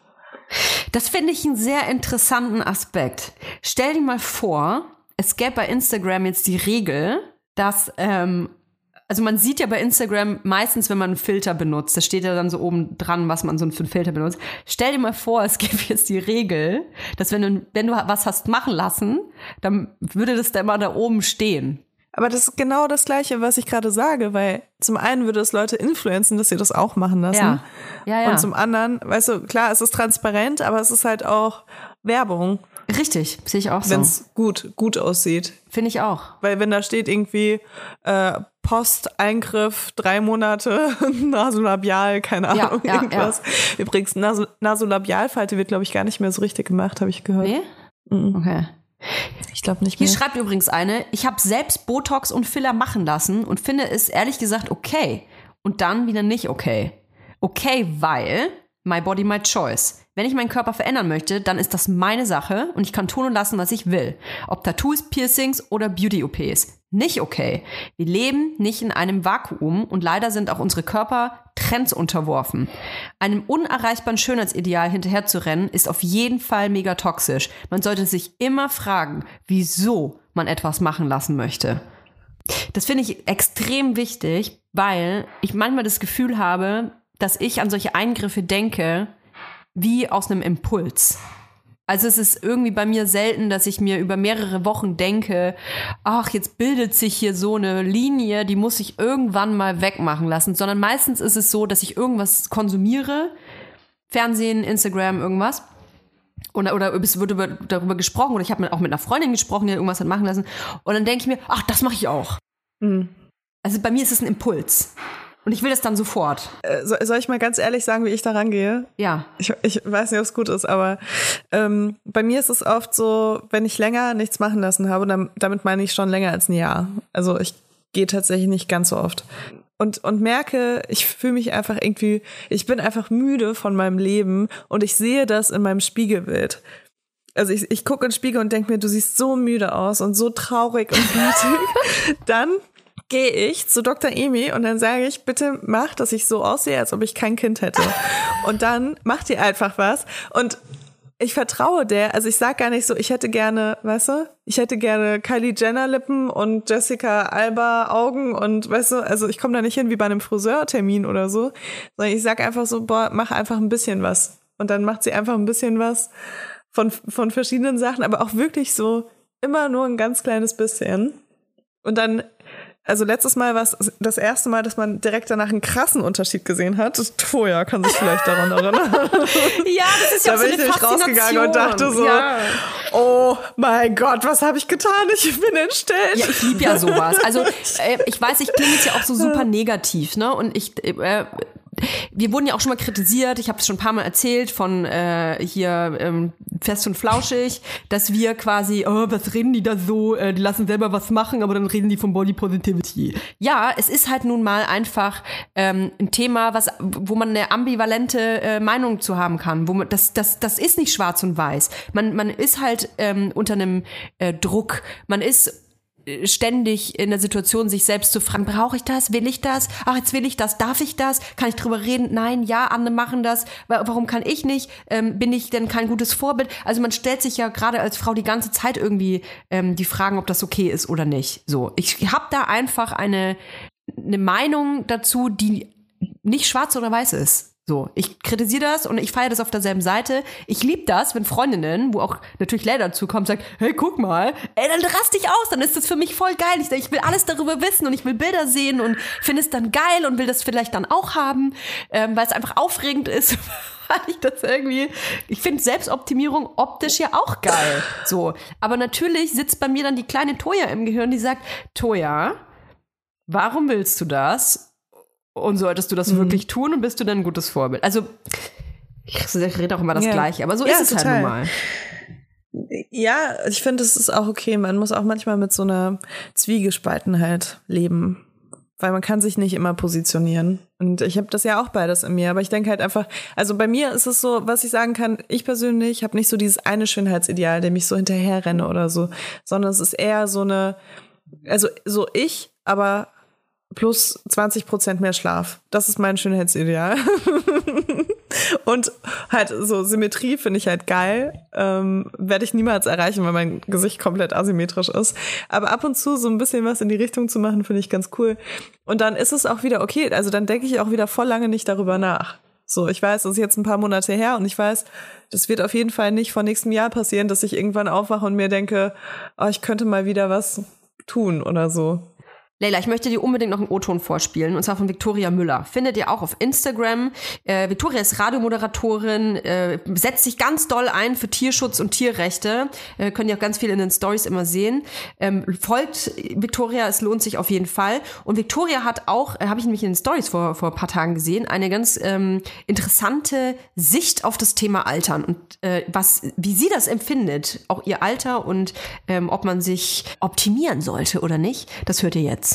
Das finde ich einen sehr interessanten Aspekt. Stell dir mal vor, es gäbe bei Instagram jetzt die Regel, dass, ähm, also man sieht ja bei Instagram meistens, wenn man einen Filter benutzt, da steht ja dann so oben dran, was man so für einen Filter benutzt. Stell dir mal vor, es gäbe jetzt die Regel, dass wenn du, wenn du was hast machen lassen, dann würde das da immer da oben stehen. Aber das ist genau das Gleiche, was ich gerade sage, weil zum einen würde es Leute influenzen, dass sie das auch machen lassen. Ja. Ja, ja. Und zum anderen, weißt du, klar, es ist transparent, aber es ist halt auch Werbung, Richtig, sehe ich auch so. wenn es gut, gut aussieht. Finde ich auch. Weil wenn da steht irgendwie äh, Post-Eingriff, drei Monate, Nasolabial, keine Ja, Ahnung, ja, irgendwas. Übrigens, Naso Nasolabialfalte wird, glaube ich, gar nicht mehr so richtig gemacht, habe ich gehört. Nee? Mhm. Okay. Ich glaube nicht Hier mehr. schreibt übrigens eine, ich habe selbst Botox und Filler machen lassen und finde es ehrlich gesagt okay. Und dann wieder nicht okay. Okay, weil my body, my choice. Wenn ich meinen Körper verändern möchte, dann ist das meine Sache und ich kann tun und lassen, was ich will. Ob Tattoos, Piercings oder Beauty-OPs. Nicht okay. Wir leben nicht in einem Vakuum und leider sind auch unsere Körper Trends unterworfen. Einem unerreichbaren Schönheitsideal hinterherzurennen, ist auf jeden Fall mega toxisch. Man sollte sich immer fragen, wieso man etwas machen lassen möchte. Das finde ich extrem wichtig, weil ich manchmal das Gefühl habe, dass ich an solche Eingriffe denke, wie aus einem Impuls. Also es ist irgendwie bei mir selten, dass ich mir über mehrere Wochen denke, ach, jetzt bildet sich hier so eine Linie, die muss ich irgendwann mal wegmachen lassen, sondern meistens ist es so, dass ich irgendwas konsumiere, Fernsehen, Instagram, irgendwas. Oder, oder es wird über, darüber gesprochen oder ich habe auch mit einer Freundin gesprochen, die irgendwas hat machen lassen. Und dann denke ich mir, ach, das mache ich auch. Mhm. Also bei mir ist es ein Impuls. Und ich will das dann sofort. Äh, so- soll ich mal ganz ehrlich sagen, wie ich da rangehe? Ja. Ich, ich weiß nicht, ob es gut ist, aber ähm, bei mir ist es oft so, wenn ich länger nichts machen lassen habe, dann, damit meine ich schon länger als ein Jahr. Also ich gehe tatsächlich nicht ganz so oft. und, und merke, ich fühle mich einfach irgendwie, ich bin einfach müde von meinem Leben und ich sehe das in meinem Spiegelbild. Also ich, ich gucke in den Spiegel und denke mir, du siehst so müde aus und so traurig und wütend. dann gehe ich zu Dr. Emi und dann sage ich, bitte mach, dass ich so aussehe, als ob ich kein Kind hätte. Und dann macht ihr einfach was. Und ich vertraue der, also ich sag gar nicht so, ich hätte gerne, weißt du, ich hätte gerne Kylie Jenner Lippen und Jessica Alba Augen und weißt du, also ich komme da nicht hin wie bei einem Friseurtermin oder so, sondern ich sag einfach so, boah, mach einfach ein bisschen was. Und dann macht sie einfach ein bisschen was von, von verschiedenen Sachen, aber auch wirklich so immer nur ein ganz kleines bisschen. Und dann also letztes Mal war es das erste Mal, dass man direkt danach einen krassen Unterschied gesehen hat. Toja kann sich vielleicht daran erinnern. ja, das ist ja da auch bin so ich eine nämlich rausgegangen und dachte so, Ja. oh mein Gott, was habe ich getan? Ich bin entstellt. Ja, ich liebe ja sowas. Also äh, ich weiß, ich klinge jetzt ja auch so super negativ, ne? Und ich, äh, wir wurden ja auch schon mal kritisiert, ich habe es schon ein paar Mal erzählt von äh, hier ähm, Fest und Flauschig, dass wir quasi, oh, was reden die da so, äh, die lassen selber was machen, aber dann reden die von Body Positivity. Ja, es ist halt nun mal einfach ähm, ein Thema, was, wo man eine ambivalente äh, Meinung zu haben kann. Wo man, das, das, das ist nicht schwarz und weiß. Man, man ist halt ähm, unter einem äh, Druck. Man ist ständig in der Situation, sich selbst zu fragen, brauche ich das? Will ich das? Ach, jetzt will ich das. Darf ich das? Kann ich drüber reden? Nein, ja, andere machen das. Wa- Warum kann ich nicht? Ähm, bin ich denn kein gutes Vorbild? Also man stellt sich ja gerade als Frau die ganze Zeit irgendwie ähm, die Fragen, ob das okay ist oder nicht. So, ich habe da einfach eine, eine Meinung dazu, die nicht schwarz oder weiß ist. So, ich kritisiere das und ich feiere das auf derselben Seite. Ich liebe das, wenn Freundinnen, wo auch natürlich Lea dazu kommt, sagt, hey, guck mal, ey, dann raste ich aus, dann ist das für mich voll geil. Ich, ich will alles darüber wissen und ich will Bilder sehen und finde es dann geil und will das vielleicht dann auch haben, ähm, weil es einfach aufregend ist. weil ich das irgendwie, ich finde Selbstoptimierung optisch ja auch geil. So, aber natürlich sitzt bei mir dann die kleine Toya im Gehirn, die sagt, Toya, warum willst du das? Und solltest du das Mhm. wirklich tun und bist du dann ein gutes Vorbild? Also, ich rede auch immer das Ja. Gleiche, aber so Ja, ist es total. halt nun mal. Ja, ich finde, es ist auch okay. Man muss auch manchmal mit so einer Zwiegespaltenheit leben. Weil man kann sich nicht immer positionieren. Und ich habe das ja auch beides in mir. Aber ich denke halt einfach, also bei mir ist es so, was ich sagen kann, ich persönlich habe nicht so dieses eine Schönheitsideal, dem ich so hinterherrenne oder so, sondern es ist eher so eine, also so ich, aber plus 20 Prozent mehr Schlaf. Das ist mein Schönheitsideal. Und halt so Symmetrie finde ich halt geil. Ähm, Werde ich niemals erreichen, weil mein Gesicht komplett asymmetrisch ist. Aber ab und zu so ein bisschen was in die Richtung zu machen, finde ich ganz cool. Und dann ist es auch wieder okay. Also dann denke ich auch wieder voll lange nicht darüber nach. So, ich weiß, das ist jetzt ein paar Monate her und ich weiß, das wird auf jeden Fall nicht vor nächstem Jahr passieren, dass ich irgendwann aufwache und mir denke, oh, ich könnte mal wieder was tun oder so. Leila, ich möchte dir unbedingt noch einen O-Ton vorspielen, und zwar von Victoria Müller. Findet ihr auch auf Instagram. Äh, Victoria ist Radiomoderatorin, äh, setzt sich ganz doll ein für Tierschutz und Tierrechte. Äh, könnt ihr auch ganz viel in den Stories immer sehen. Ähm, folgt Victoria, es lohnt sich auf jeden Fall. Und Victoria hat auch, äh, habe ich nämlich in den Stories vor, vor ein paar Tagen gesehen, eine ganz ähm, interessante Sicht auf das Thema Altern und äh, was, wie sie das empfindet, auch ihr Alter und ähm, ob man sich optimieren sollte oder nicht. Das hört ihr jetzt.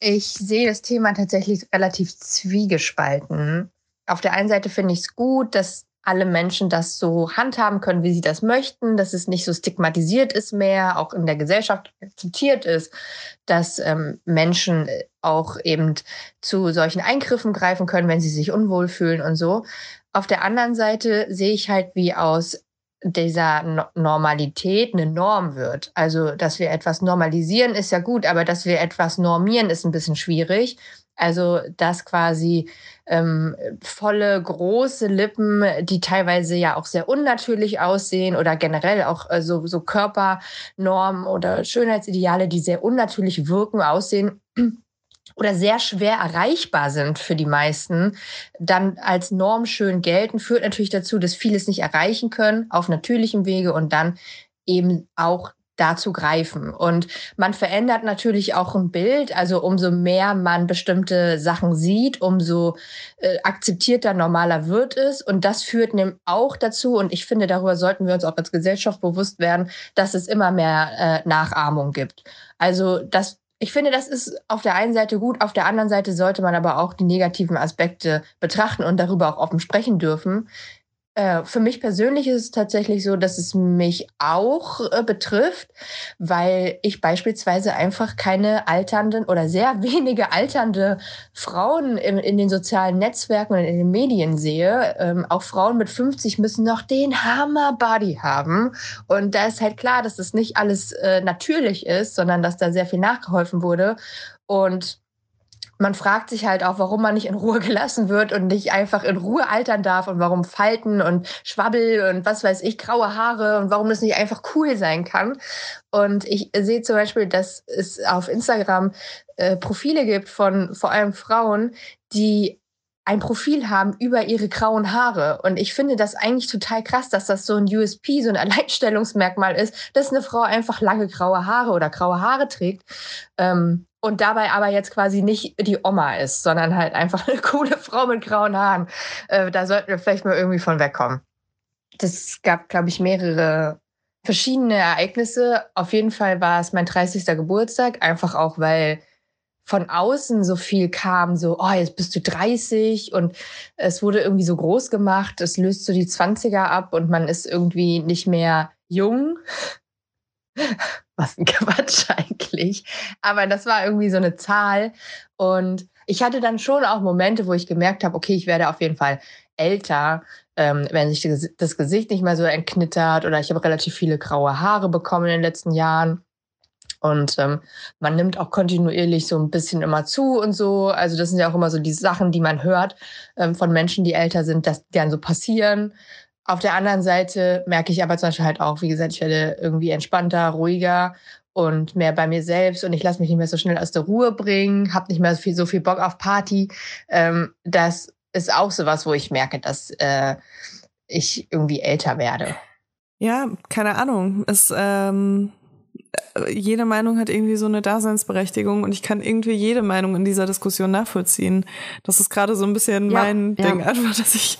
Ich sehe das Thema tatsächlich relativ zwiegespalten. Auf der einen Seite finde ich es gut, dass alle Menschen das so handhaben können, wie sie das möchten, dass es nicht so stigmatisiert ist mehr, auch in der Gesellschaft akzeptiert ist, dass ähm, Menschen auch eben zu solchen Eingriffen greifen können, wenn sie sich unwohl fühlen und so. Auf der anderen Seite sehe ich halt, wie aus dieser No- Normalität eine Norm wird. Also, dass wir etwas normalisieren, ist ja gut, aber dass wir etwas normieren, ist ein bisschen schwierig. Also, dass quasi ähm, volle, große Lippen, die teilweise ja auch sehr unnatürlich aussehen oder generell auch äh, so, so Körpernormen oder Schönheitsideale, die sehr unnatürlich wirken, aussehen, oder sehr schwer erreichbar sind für die meisten, dann als Norm schön gelten, führt natürlich dazu, dass viele es nicht erreichen können auf natürlichem Wege und dann eben auch dazu greifen. Und man verändert natürlich auch ein Bild. Also umso mehr man bestimmte Sachen sieht, umso äh, akzeptierter, normaler wird es. Und das führt nämlich auch dazu, und ich finde, darüber sollten wir uns auch als Gesellschaft bewusst werden, dass es immer mehr äh, Nachahmung gibt. Also, dass ich finde, das ist auf der einen Seite gut, auf der anderen Seite sollte man aber auch die negativen Aspekte betrachten und darüber auch offen sprechen dürfen. Äh, für mich persönlich ist es tatsächlich so, dass es mich auch äh, betrifft, weil ich beispielsweise einfach keine alternden oder sehr wenige alternde Frauen in, in den sozialen Netzwerken und in den Medien sehe. Ähm, auch Frauen mit 50 müssen noch den Hammer-Body haben. Und da ist halt klar, dass das nicht alles äh, natürlich ist, sondern dass da sehr viel nachgeholfen wurde. Und man fragt sich halt auch, warum man nicht in Ruhe gelassen wird und nicht einfach in Ruhe altern darf und warum Falten und Schwabbel und was weiß ich, graue Haare und warum das nicht einfach cool sein kann. Und ich sehe zum Beispiel, dass es auf Instagram äh, Profile gibt von vor allem Frauen, die ein Profil haben über ihre grauen Haare. Und ich finde das eigentlich total krass, dass das so ein USP, so ein Alleinstellungsmerkmal ist, dass eine Frau einfach lange graue Haare oder graue Haare trägt. Ähm, und dabei aber jetzt quasi nicht die Oma ist, sondern halt einfach eine coole Frau mit grauen Haaren. Äh, da sollten wir vielleicht mal irgendwie von wegkommen. Das gab, glaube ich, mehrere verschiedene Ereignisse. Auf jeden Fall war es mein 30. Geburtstag, einfach auch, weil von außen so viel kam, so, oh, jetzt bist du 30 und es wurde irgendwie so groß gemacht, es löst so die 20er ab und man ist irgendwie nicht mehr jung. Was ein Quatsch eigentlich. Aber das war irgendwie so eine Zahl. Und ich hatte dann schon auch Momente, wo ich gemerkt habe, okay, ich werde auf jeden Fall älter, ähm, wenn sich das- Gesicht nicht mehr so entknittert oder ich habe relativ viele graue Haare bekommen in den letzten Jahren. Und ähm, man nimmt auch kontinuierlich so ein bisschen immer zu und so. Also das sind ja auch immer so die Sachen, die man hört ähm, von Menschen, die älter sind, dass die dann so passieren. Auf der anderen Seite merke ich aber zum Beispiel halt auch, wie gesagt, ich werde irgendwie entspannter, ruhiger und mehr bei mir selbst und ich lasse mich nicht mehr so schnell aus der Ruhe bringen, habe nicht mehr so viel, so viel Bock auf Party. Ähm, das ist auch sowas, wo ich merke, dass äh, ich irgendwie älter werde. Ja, keine Ahnung. Es, ähm, äh, jede Meinung hat irgendwie so eine Daseinsberechtigung und ich kann irgendwie jede Meinung in dieser Diskussion nachvollziehen. Das ist gerade so ein bisschen Ja, mein ja. Ding, einfach, dass ich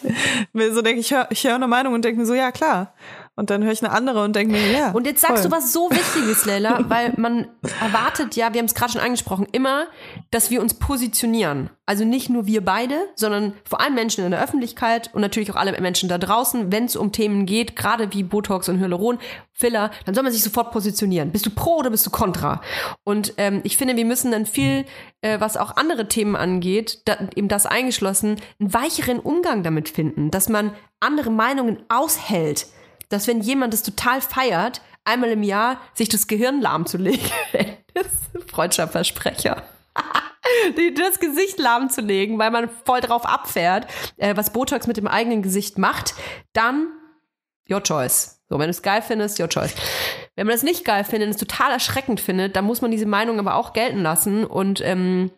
mir so denke, ich höre ich hör eine Meinung und denke mir so, ja klar. Und dann höre ich eine andere und denke mir, ja. Und jetzt sagst voll. du was so Wichtiges, Leila, weil man erwartet ja, wir haben es gerade schon angesprochen, immer, dass wir uns positionieren. Also nicht nur wir beide, sondern vor allem Menschen in der Öffentlichkeit und natürlich auch alle Menschen da draußen, wenn es um Themen geht, gerade wie Botox und Hyaluron, Filler, dann soll man sich sofort positionieren. Bist du pro oder bist du kontra? Und ähm, ich finde, wir müssen dann viel, äh, was auch andere Themen angeht, da, eben das eingeschlossen, einen weicheren Umgang damit finden, dass man andere Meinungen aushält dass wenn jemand das total feiert, einmal im Jahr sich das Gehirn lahmzulegen, das ist ein freudscher Versprecher. Die- das Gesicht lahmzulegen, weil man voll drauf abfährt, äh, was Botox mit dem eigenen Gesicht macht, dann your choice. So, wenn du es geil findest, your choice. Wenn man das nicht geil findet und es total erschreckend findet, dann muss man diese Meinung aber auch gelten lassen und ähm,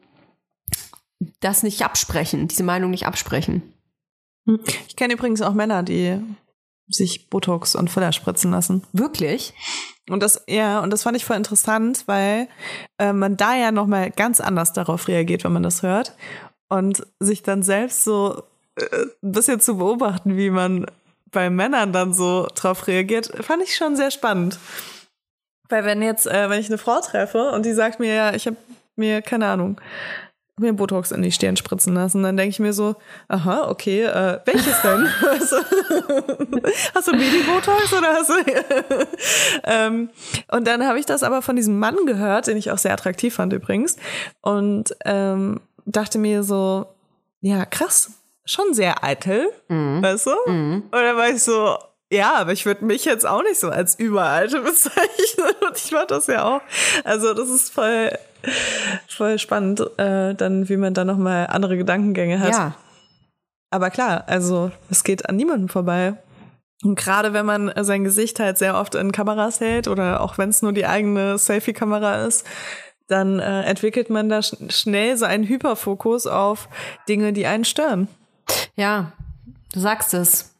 das nicht absprechen, diese Meinung nicht absprechen. Ich kenne übrigens auch Männer, die sich Botox und Filler spritzen lassen. Wirklich? Und das, ja, und das fand ich voll interessant, weil äh, man da ja nochmal ganz anders darauf reagiert, wenn man das hört. Und sich dann selbst so äh, ein bisschen zu beobachten, wie man bei Männern dann so drauf reagiert, fand ich schon sehr spannend. Weil wenn jetzt, äh, wenn ich eine Frau treffe und die sagt mir, ja, ich habe mir, keine Ahnung, mir Botox in die Stirn spritzen lassen, dann denke ich mir so, aha, okay, äh, welches denn? Du? hast du Baby-Botox oder hast du... ähm, und dann habe ich das aber von diesem Mann gehört, den ich auch sehr attraktiv fand übrigens, und ähm, dachte mir so, ja, krass, schon sehr eitel, weißt du? Und dann war ich so, ja, aber ich würde mich jetzt auch nicht so als überalte bezeichnen. Und ich mach das ja auch. Also das ist voll, voll spannend, äh, dann, wie man da nochmal andere Gedankengänge hat. Ja. Aber klar, also es geht an niemandem vorbei. Und gerade wenn man sein Gesicht halt sehr oft in Kameras hält oder auch wenn es nur die eigene Selfie-Kamera ist, dann äh, entwickelt man da sch schnell so einen Hyperfokus auf Dinge, die einen stören. Ja, du sagst es.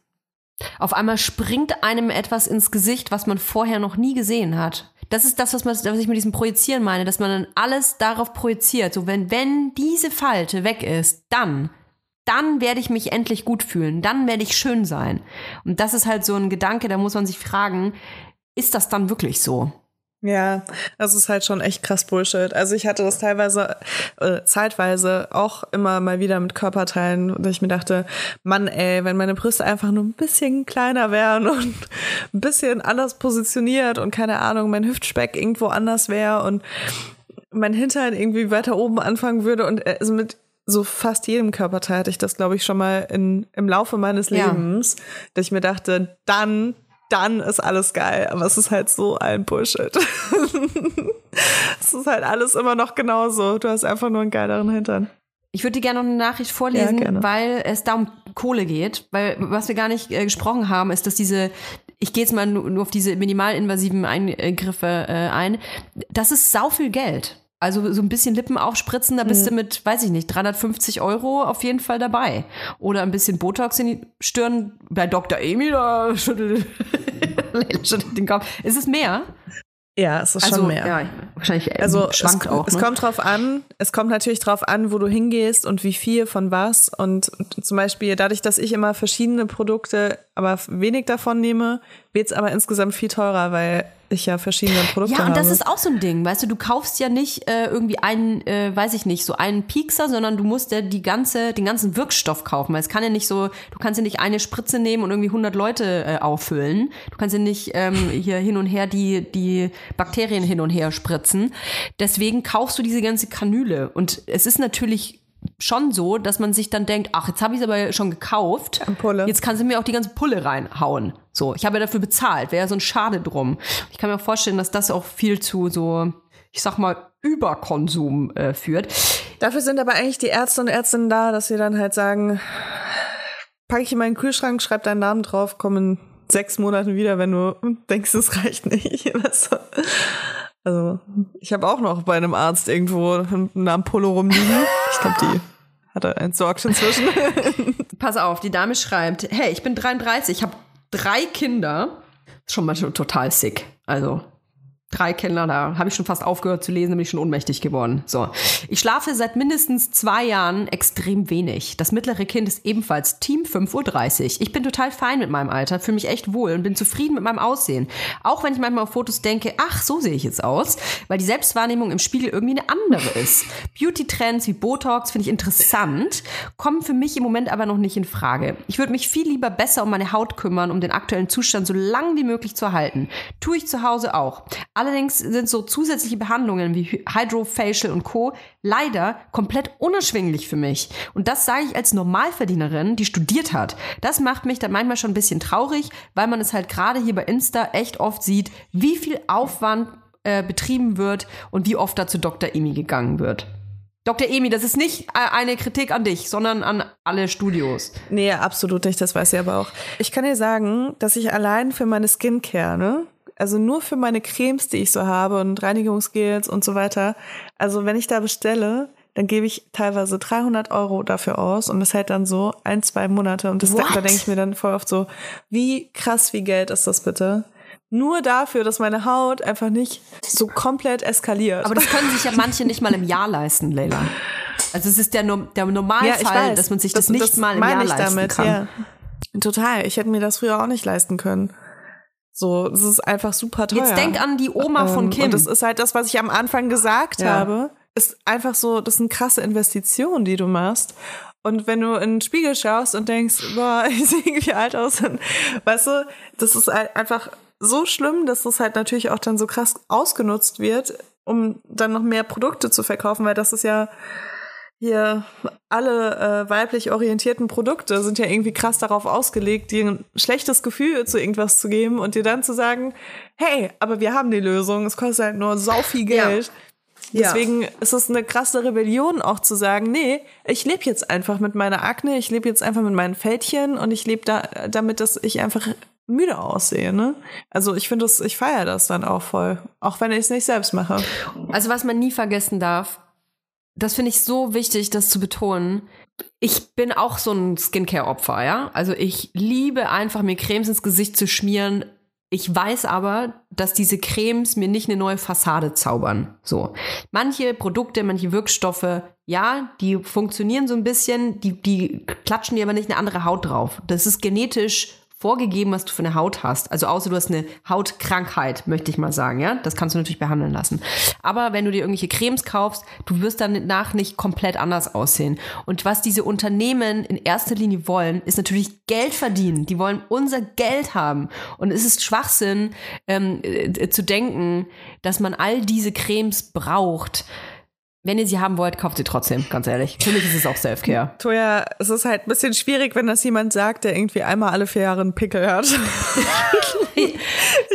Auf einmal springt einem etwas ins Gesicht, was man vorher noch nie gesehen hat. Das ist das, was, man, was ich mit diesem Projizieren meine, dass man dann alles darauf projiziert. So, wenn, wenn diese Falte weg ist, dann, dann werde ich mich endlich gut fühlen, dann werde ich schön sein. Und das ist halt so ein Gedanke, da muss man sich fragen, ist das dann wirklich so? Ja, das ist halt schon echt krass Bullshit. Also ich hatte das teilweise, äh, zeitweise auch immer mal wieder mit Körperteilen, dass ich mir dachte, Mann, ey, wenn meine Brüste einfach nur ein bisschen kleiner wären und ein bisschen anders positioniert und keine Ahnung, mein Hüftspeck irgendwo anders wäre und mein Hintern irgendwie weiter oben anfangen würde und äh, also mit so fast jedem Körperteil hatte ich das, glaube ich, schon mal in, im Laufe meines Ja. Lebens, dass ich mir dachte, dann, dann ist alles geil. Aber es ist halt so ein Bullshit. es ist halt alles immer noch genauso. Du hast einfach nur einen geileren Hintern. Ich würde dir gerne noch eine Nachricht vorlesen, Ja, weil es da um Kohle geht. Weil was wir gar nicht äh, gesprochen haben, ist, dass diese, ich gehe jetzt mal nur, nur auf diese minimalinvasiven Eingriffe äh, ein, das ist sau viel Geld. Also so ein bisschen Lippen aufspritzen, da bist Mhm. du mit, weiß ich nicht, 350 Euro auf jeden Fall dabei. Oder ein bisschen Botox in die Stirn. Bei Dr. Amy, da schüttelt, schüttelt den Kopf. Ist es mehr? Ja, es ist also, schon mehr. Ja, wahrscheinlich äh, Also schwankt es, auch. es ne? kommt drauf an. Es kommt natürlich drauf an, wo du hingehst und wie viel von was. Und zum Beispiel dadurch, dass ich immer verschiedene Produkte, aber wenig davon nehme, wird es aber insgesamt viel teurer, weil ich ja verschiedene Produkte Ja, und habe. das ist auch so ein Ding, weißt du, du kaufst ja nicht äh, irgendwie einen, äh, weiß ich nicht, so einen Piekser, sondern du musst ja die ganze, den ganzen Wirkstoff kaufen. Weil es kann ja nicht so, du kannst ja nicht eine Spritze nehmen und irgendwie 100 Leute äh, auffüllen. Du kannst ja nicht ähm, hier hin und her die, die Bakterien hin und her spritzen. Deswegen kaufst du diese ganze Kanüle. Und es ist natürlich schon so, dass man sich dann denkt, ach, jetzt habe ich es aber schon gekauft. Jetzt kannst du mir auch die ganze Pulle reinhauen. So, ich habe ja dafür bezahlt. Wäre ja so ein Schade drum. Ich kann mir auch vorstellen, dass das auch viel zu so, ich sag mal, Überkonsum äh, führt. Dafür sind aber eigentlich die Ärzte und Ärztinnen da, dass sie dann halt sagen, packe ich in meinen Kühlschrank, schreib deinen Namen drauf, komm in sechs Monaten wieder, wenn du denkst, es reicht nicht. Also, ich habe auch noch bei einem Arzt irgendwo einen Ampullo rumliegen. Ich glaube, die hat er entsorgt inzwischen. Pass auf, die Dame schreibt, hey, ich bin 33, ich habe drei Kinder. Schon mal total sick. Also drei Kinder, da habe ich schon fast aufgehört zu lesen, bin ich schon ohnmächtig geworden. So, ich schlafe seit mindestens zwei Jahren extrem wenig. Das mittlere Kind ist ebenfalls Team 5.30 Uhr. Ich bin total fein mit meinem Alter, fühle mich echt wohl und bin zufrieden mit meinem Aussehen. Auch wenn ich manchmal auf Fotos denke, ach, so sehe ich jetzt aus, weil die Selbstwahrnehmung im Spiegel irgendwie eine andere ist. Beauty-Trends wie Botox finde ich interessant, kommen für mich im Moment aber noch nicht in Frage. Ich würde mich viel lieber besser um meine Haut kümmern, um den aktuellen Zustand so lang wie möglich zu erhalten. Tue ich zu Hause auch. Allerdings sind so zusätzliche Behandlungen wie Hydrofacial und Co. leider komplett unerschwinglich für mich. Und das sage ich als Normalverdienerin, die studiert hat. Das macht mich dann manchmal schon ein bisschen traurig, weil man es halt gerade hier bei Insta echt oft sieht, wie viel Aufwand äh, betrieben wird und wie oft da zu Dr. Emi gegangen wird. Dr. Emi, das ist nicht äh, eine Kritik an dich, sondern an alle Studios. Nee, absolut nicht, das weiß ich aber auch. Ich kann dir sagen, dass ich allein für meine Skincare, ne? Also nur für meine Cremes, die ich so habe und Reinigungsgels und so weiter. Also wenn ich da bestelle, dann gebe ich teilweise 300 Euro dafür aus und das hält dann so ein, zwei Monate. Und das, What? da denke ich mir dann voll oft so, wie krass viel Geld ist das bitte? Nur dafür, dass meine Haut einfach nicht so komplett eskaliert. Aber das können sich ja manche nicht mal im Jahr leisten, Leila. Also es ist der, der Normalfall, Ja, dass man sich das, Das- nicht das mal im Jahr leisten damit, kann. ja. Total. Ich hätte mir das früher auch nicht leisten können. So, das ist einfach super teuer. Jetzt denk an die Oma von Ähm, Kim. Und das ist halt das, was ich am Anfang gesagt Ja. habe. Ist einfach so, das sind krasse Investitionen, die du machst. Und wenn du in den Spiegel schaust und denkst, boah, ich sehe irgendwie alt aus, dann, weißt du, das ist halt einfach so schlimm, dass das halt natürlich auch dann so krass ausgenutzt wird, um dann noch mehr Produkte zu verkaufen, weil das ist ja hier alle äh, weiblich orientierten Produkte sind ja irgendwie krass darauf ausgelegt, dir ein schlechtes Gefühl zu irgendwas zu geben und dir dann zu sagen, hey, aber wir haben die Lösung, es kostet halt nur sau viel Geld. Ja. Deswegen ist es eine krasse Rebellion auch zu sagen, nee, ich lebe jetzt einfach mit meiner Akne, ich lebe jetzt einfach mit meinen Fältchen und ich lebe da damit, dass ich einfach müde aussehe, ne? Also ich finde das, ich feiere das dann auch voll, auch wenn ich es nicht selbst mache. Also was man nie vergessen darf, das finde ich so wichtig, das zu betonen. Ich bin auch so ein Skincare-Opfer, ja. Also ich liebe einfach, mir Cremes ins Gesicht zu schmieren. Ich weiß aber, dass diese Cremes mir nicht eine neue Fassade zaubern. So. Manche Produkte, manche Wirkstoffe, ja, die funktionieren so ein bisschen, die, die klatschen dir aber nicht eine andere Haut drauf. Das ist genetisch vorgegeben, was du für eine Haut hast. Also außer du hast eine Hautkrankheit, möchte ich mal sagen, ja. Das kannst du natürlich behandeln lassen. Aber wenn du dir irgendwelche Cremes kaufst, du wirst dann nach nicht komplett anders aussehen. Und was diese Unternehmen in erster Linie wollen, ist natürlich Geld verdienen. Die wollen unser Geld haben. Und es ist Schwachsinn ähm, äh, zu denken, dass man all diese Cremes braucht. Wenn ihr sie haben wollt, kauft sie trotzdem, ganz ehrlich. Für mich ist es auch Self-Care. Toja, es ist halt ein bisschen schwierig, wenn das jemand sagt, der irgendwie einmal alle vier Jahre einen Pickel hat. ich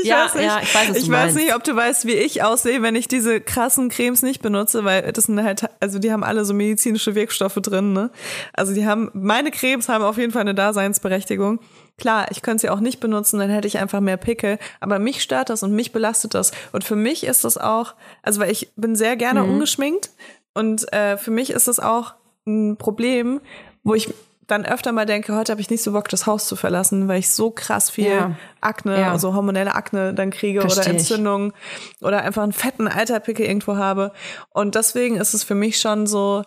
Ja, weiß nicht, ja, ich weiß, ich weiß nicht, ob du weißt, wie ich aussehe, wenn ich diese krassen Cremes nicht benutze, weil das sind halt, also die haben alle so medizinische Wirkstoffe drin, ne? Also die haben, meine Cremes haben auf jeden Fall eine Daseinsberechtigung. Klar, ich könnte sie auch nicht benutzen, dann hätte ich einfach mehr Pickel. Aber mich stört das und mich belastet das. Und für mich ist das auch, also weil ich bin sehr gerne Mhm. ungeschminkt und äh, für mich ist das auch ein Problem, wo ich dann öfter mal denke, heute habe ich nicht so Bock, das Haus zu verlassen, weil ich so krass viel Ja. Akne, Ja. also hormonelle Akne dann kriege Versteh oder ich. Entzündungen oder einfach einen fetten Alterpickel irgendwo habe. Und deswegen ist es für mich schon so,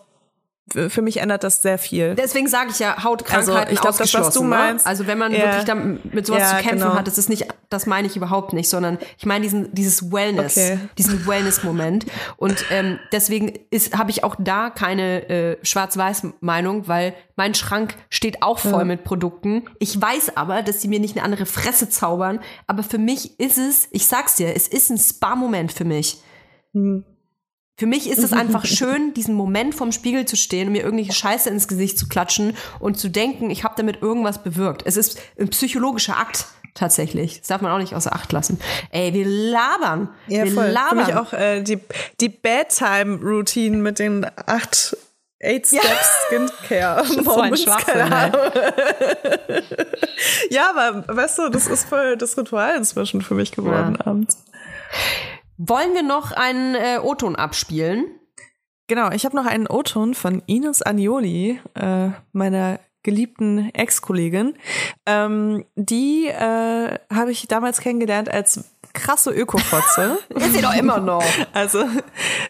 für für mich ändert das sehr viel. Deswegen sage ich ja, Hautkrankheiten Also, ich glaub, das, was ausgeschlossen. du meinst, ne? Also wenn man ja. wirklich damit, mit sowas Ja, zu kämpfen genau. hat, das ist nicht, das meine ich überhaupt nicht, sondern ich meine diesen, dieses Wellness, Okay. diesen Wellness-Moment. Und ähm, deswegen ist, habe ich auch da keine äh, Schwarz-Weiß-Meinung, weil mein Schrank steht auch voll Ja. mit Produkten. Ich weiß aber, dass sie mir nicht eine andere Fresse zaubern. Aber für mich ist es, ich sag's dir, es ist ein Spa-Moment für mich. Hm. Für mich ist es einfach schön, diesen Moment vorm Spiegel zu stehen und mir irgendwelche Scheiße ins Gesicht zu klatschen und zu denken, ich habe damit irgendwas bewirkt. Es ist ein psychologischer Akt tatsächlich. Das darf man auch nicht außer Acht lassen. Ey, wir labern. Ja, wir voll. Für labern. mich auch äh, die, die Bedtime-Routine mit den acht Eight Steps Skincare. so ein Moments, Schwachsinn, ja, aber weißt du, das ist voll das Ritual inzwischen für mich geworden abends. Wollen wir noch einen äh, O-Ton abspielen? Genau, ich habe noch einen O-Ton von Ines Agnoli, äh, meiner geliebten Ex-Kollegin. Ähm, die äh, habe ich damals kennengelernt als krasse Ökofotze. Ist sie doch immer noch. Also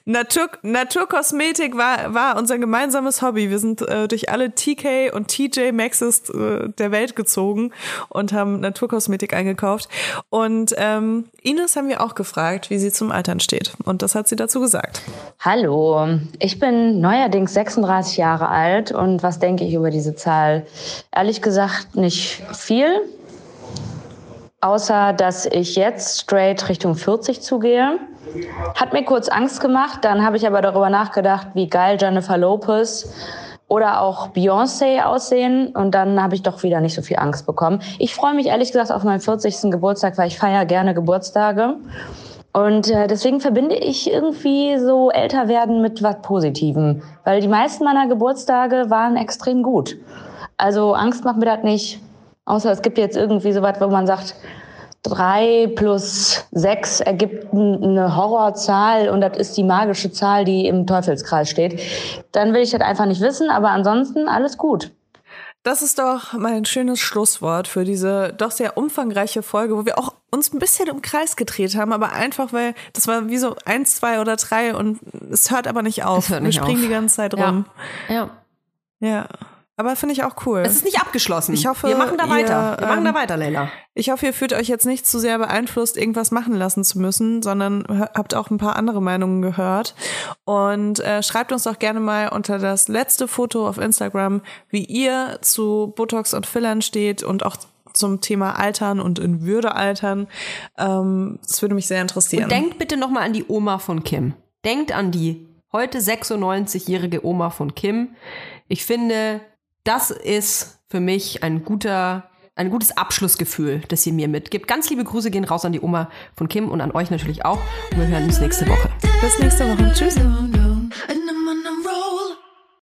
Natur, Naturkosmetik war, war unser gemeinsames Hobby. Wir sind äh, durch alle TK und TJ Maxes äh, der Welt gezogen und haben Naturkosmetik eingekauft. Und ähm, Ines haben wir auch gefragt, wie sie zum Altern steht. Und das hat sie dazu gesagt. Hallo, ich bin neuerdings 36 Jahre alt und was denke ich über diese Zahl? Ehrlich gesagt nicht viel, außer dass ich jetzt straight Richtung 40 zugehe. Hat mir kurz Angst gemacht, dann habe ich aber darüber nachgedacht, wie geil Jennifer Lopez oder auch Beyoncé aussehen und dann habe ich doch wieder nicht so viel Angst bekommen. Ich freue mich ehrlich gesagt auf meinen 40. Geburtstag, weil ich feiere gerne Geburtstage. Und äh, deswegen verbinde ich irgendwie so älter werden mit was Positivem. Weil die meisten meiner Geburtstage waren extrem gut. Also Angst macht mir das nicht. Außer es gibt jetzt irgendwie so was, wo man sagt, drei plus sechs ergibt eine Horrorzahl und das ist die magische Zahl, die im Teufelskreis steht. Dann will ich das einfach nicht wissen, aber ansonsten alles gut. Das ist doch mal ein schönes Schlusswort für diese doch sehr umfangreiche Folge, wo wir auch uns ein bisschen im Kreis gedreht haben, aber einfach, weil das war wie so eins, zwei oder drei und es hört aber nicht auf. Es hört nicht wir springen auf. die ganze Zeit Ja. rum. Ja. Ja. Aber finde ich auch cool. Es ist nicht abgeschlossen. Ich hoffe, wir machen da ihr, weiter. Wir machen da ähm, weiter, Leila. Ich hoffe, ihr fühlt euch jetzt nicht zu sehr beeinflusst, irgendwas machen lassen zu müssen, sondern habt auch ein paar andere Meinungen gehört. Und äh, schreibt uns doch gerne mal unter das letzte Foto auf Instagram, wie ihr zu Botox und Fillern steht und auch zum Thema Altern und in Würde altern. Ähm, das würde mich sehr interessieren. Und denkt bitte nochmal an die Oma von Kim. Denkt an die heute 96-jährige Oma von Kim. Ich finde, das ist für mich ein guter, ein gutes Abschlussgefühl, das ihr mir mitgibt. Ganz liebe Grüße gehen raus an die Oma von Kim und an euch natürlich auch. Und wir hören uns nächste Woche. Bis nächste Woche. Tschüss.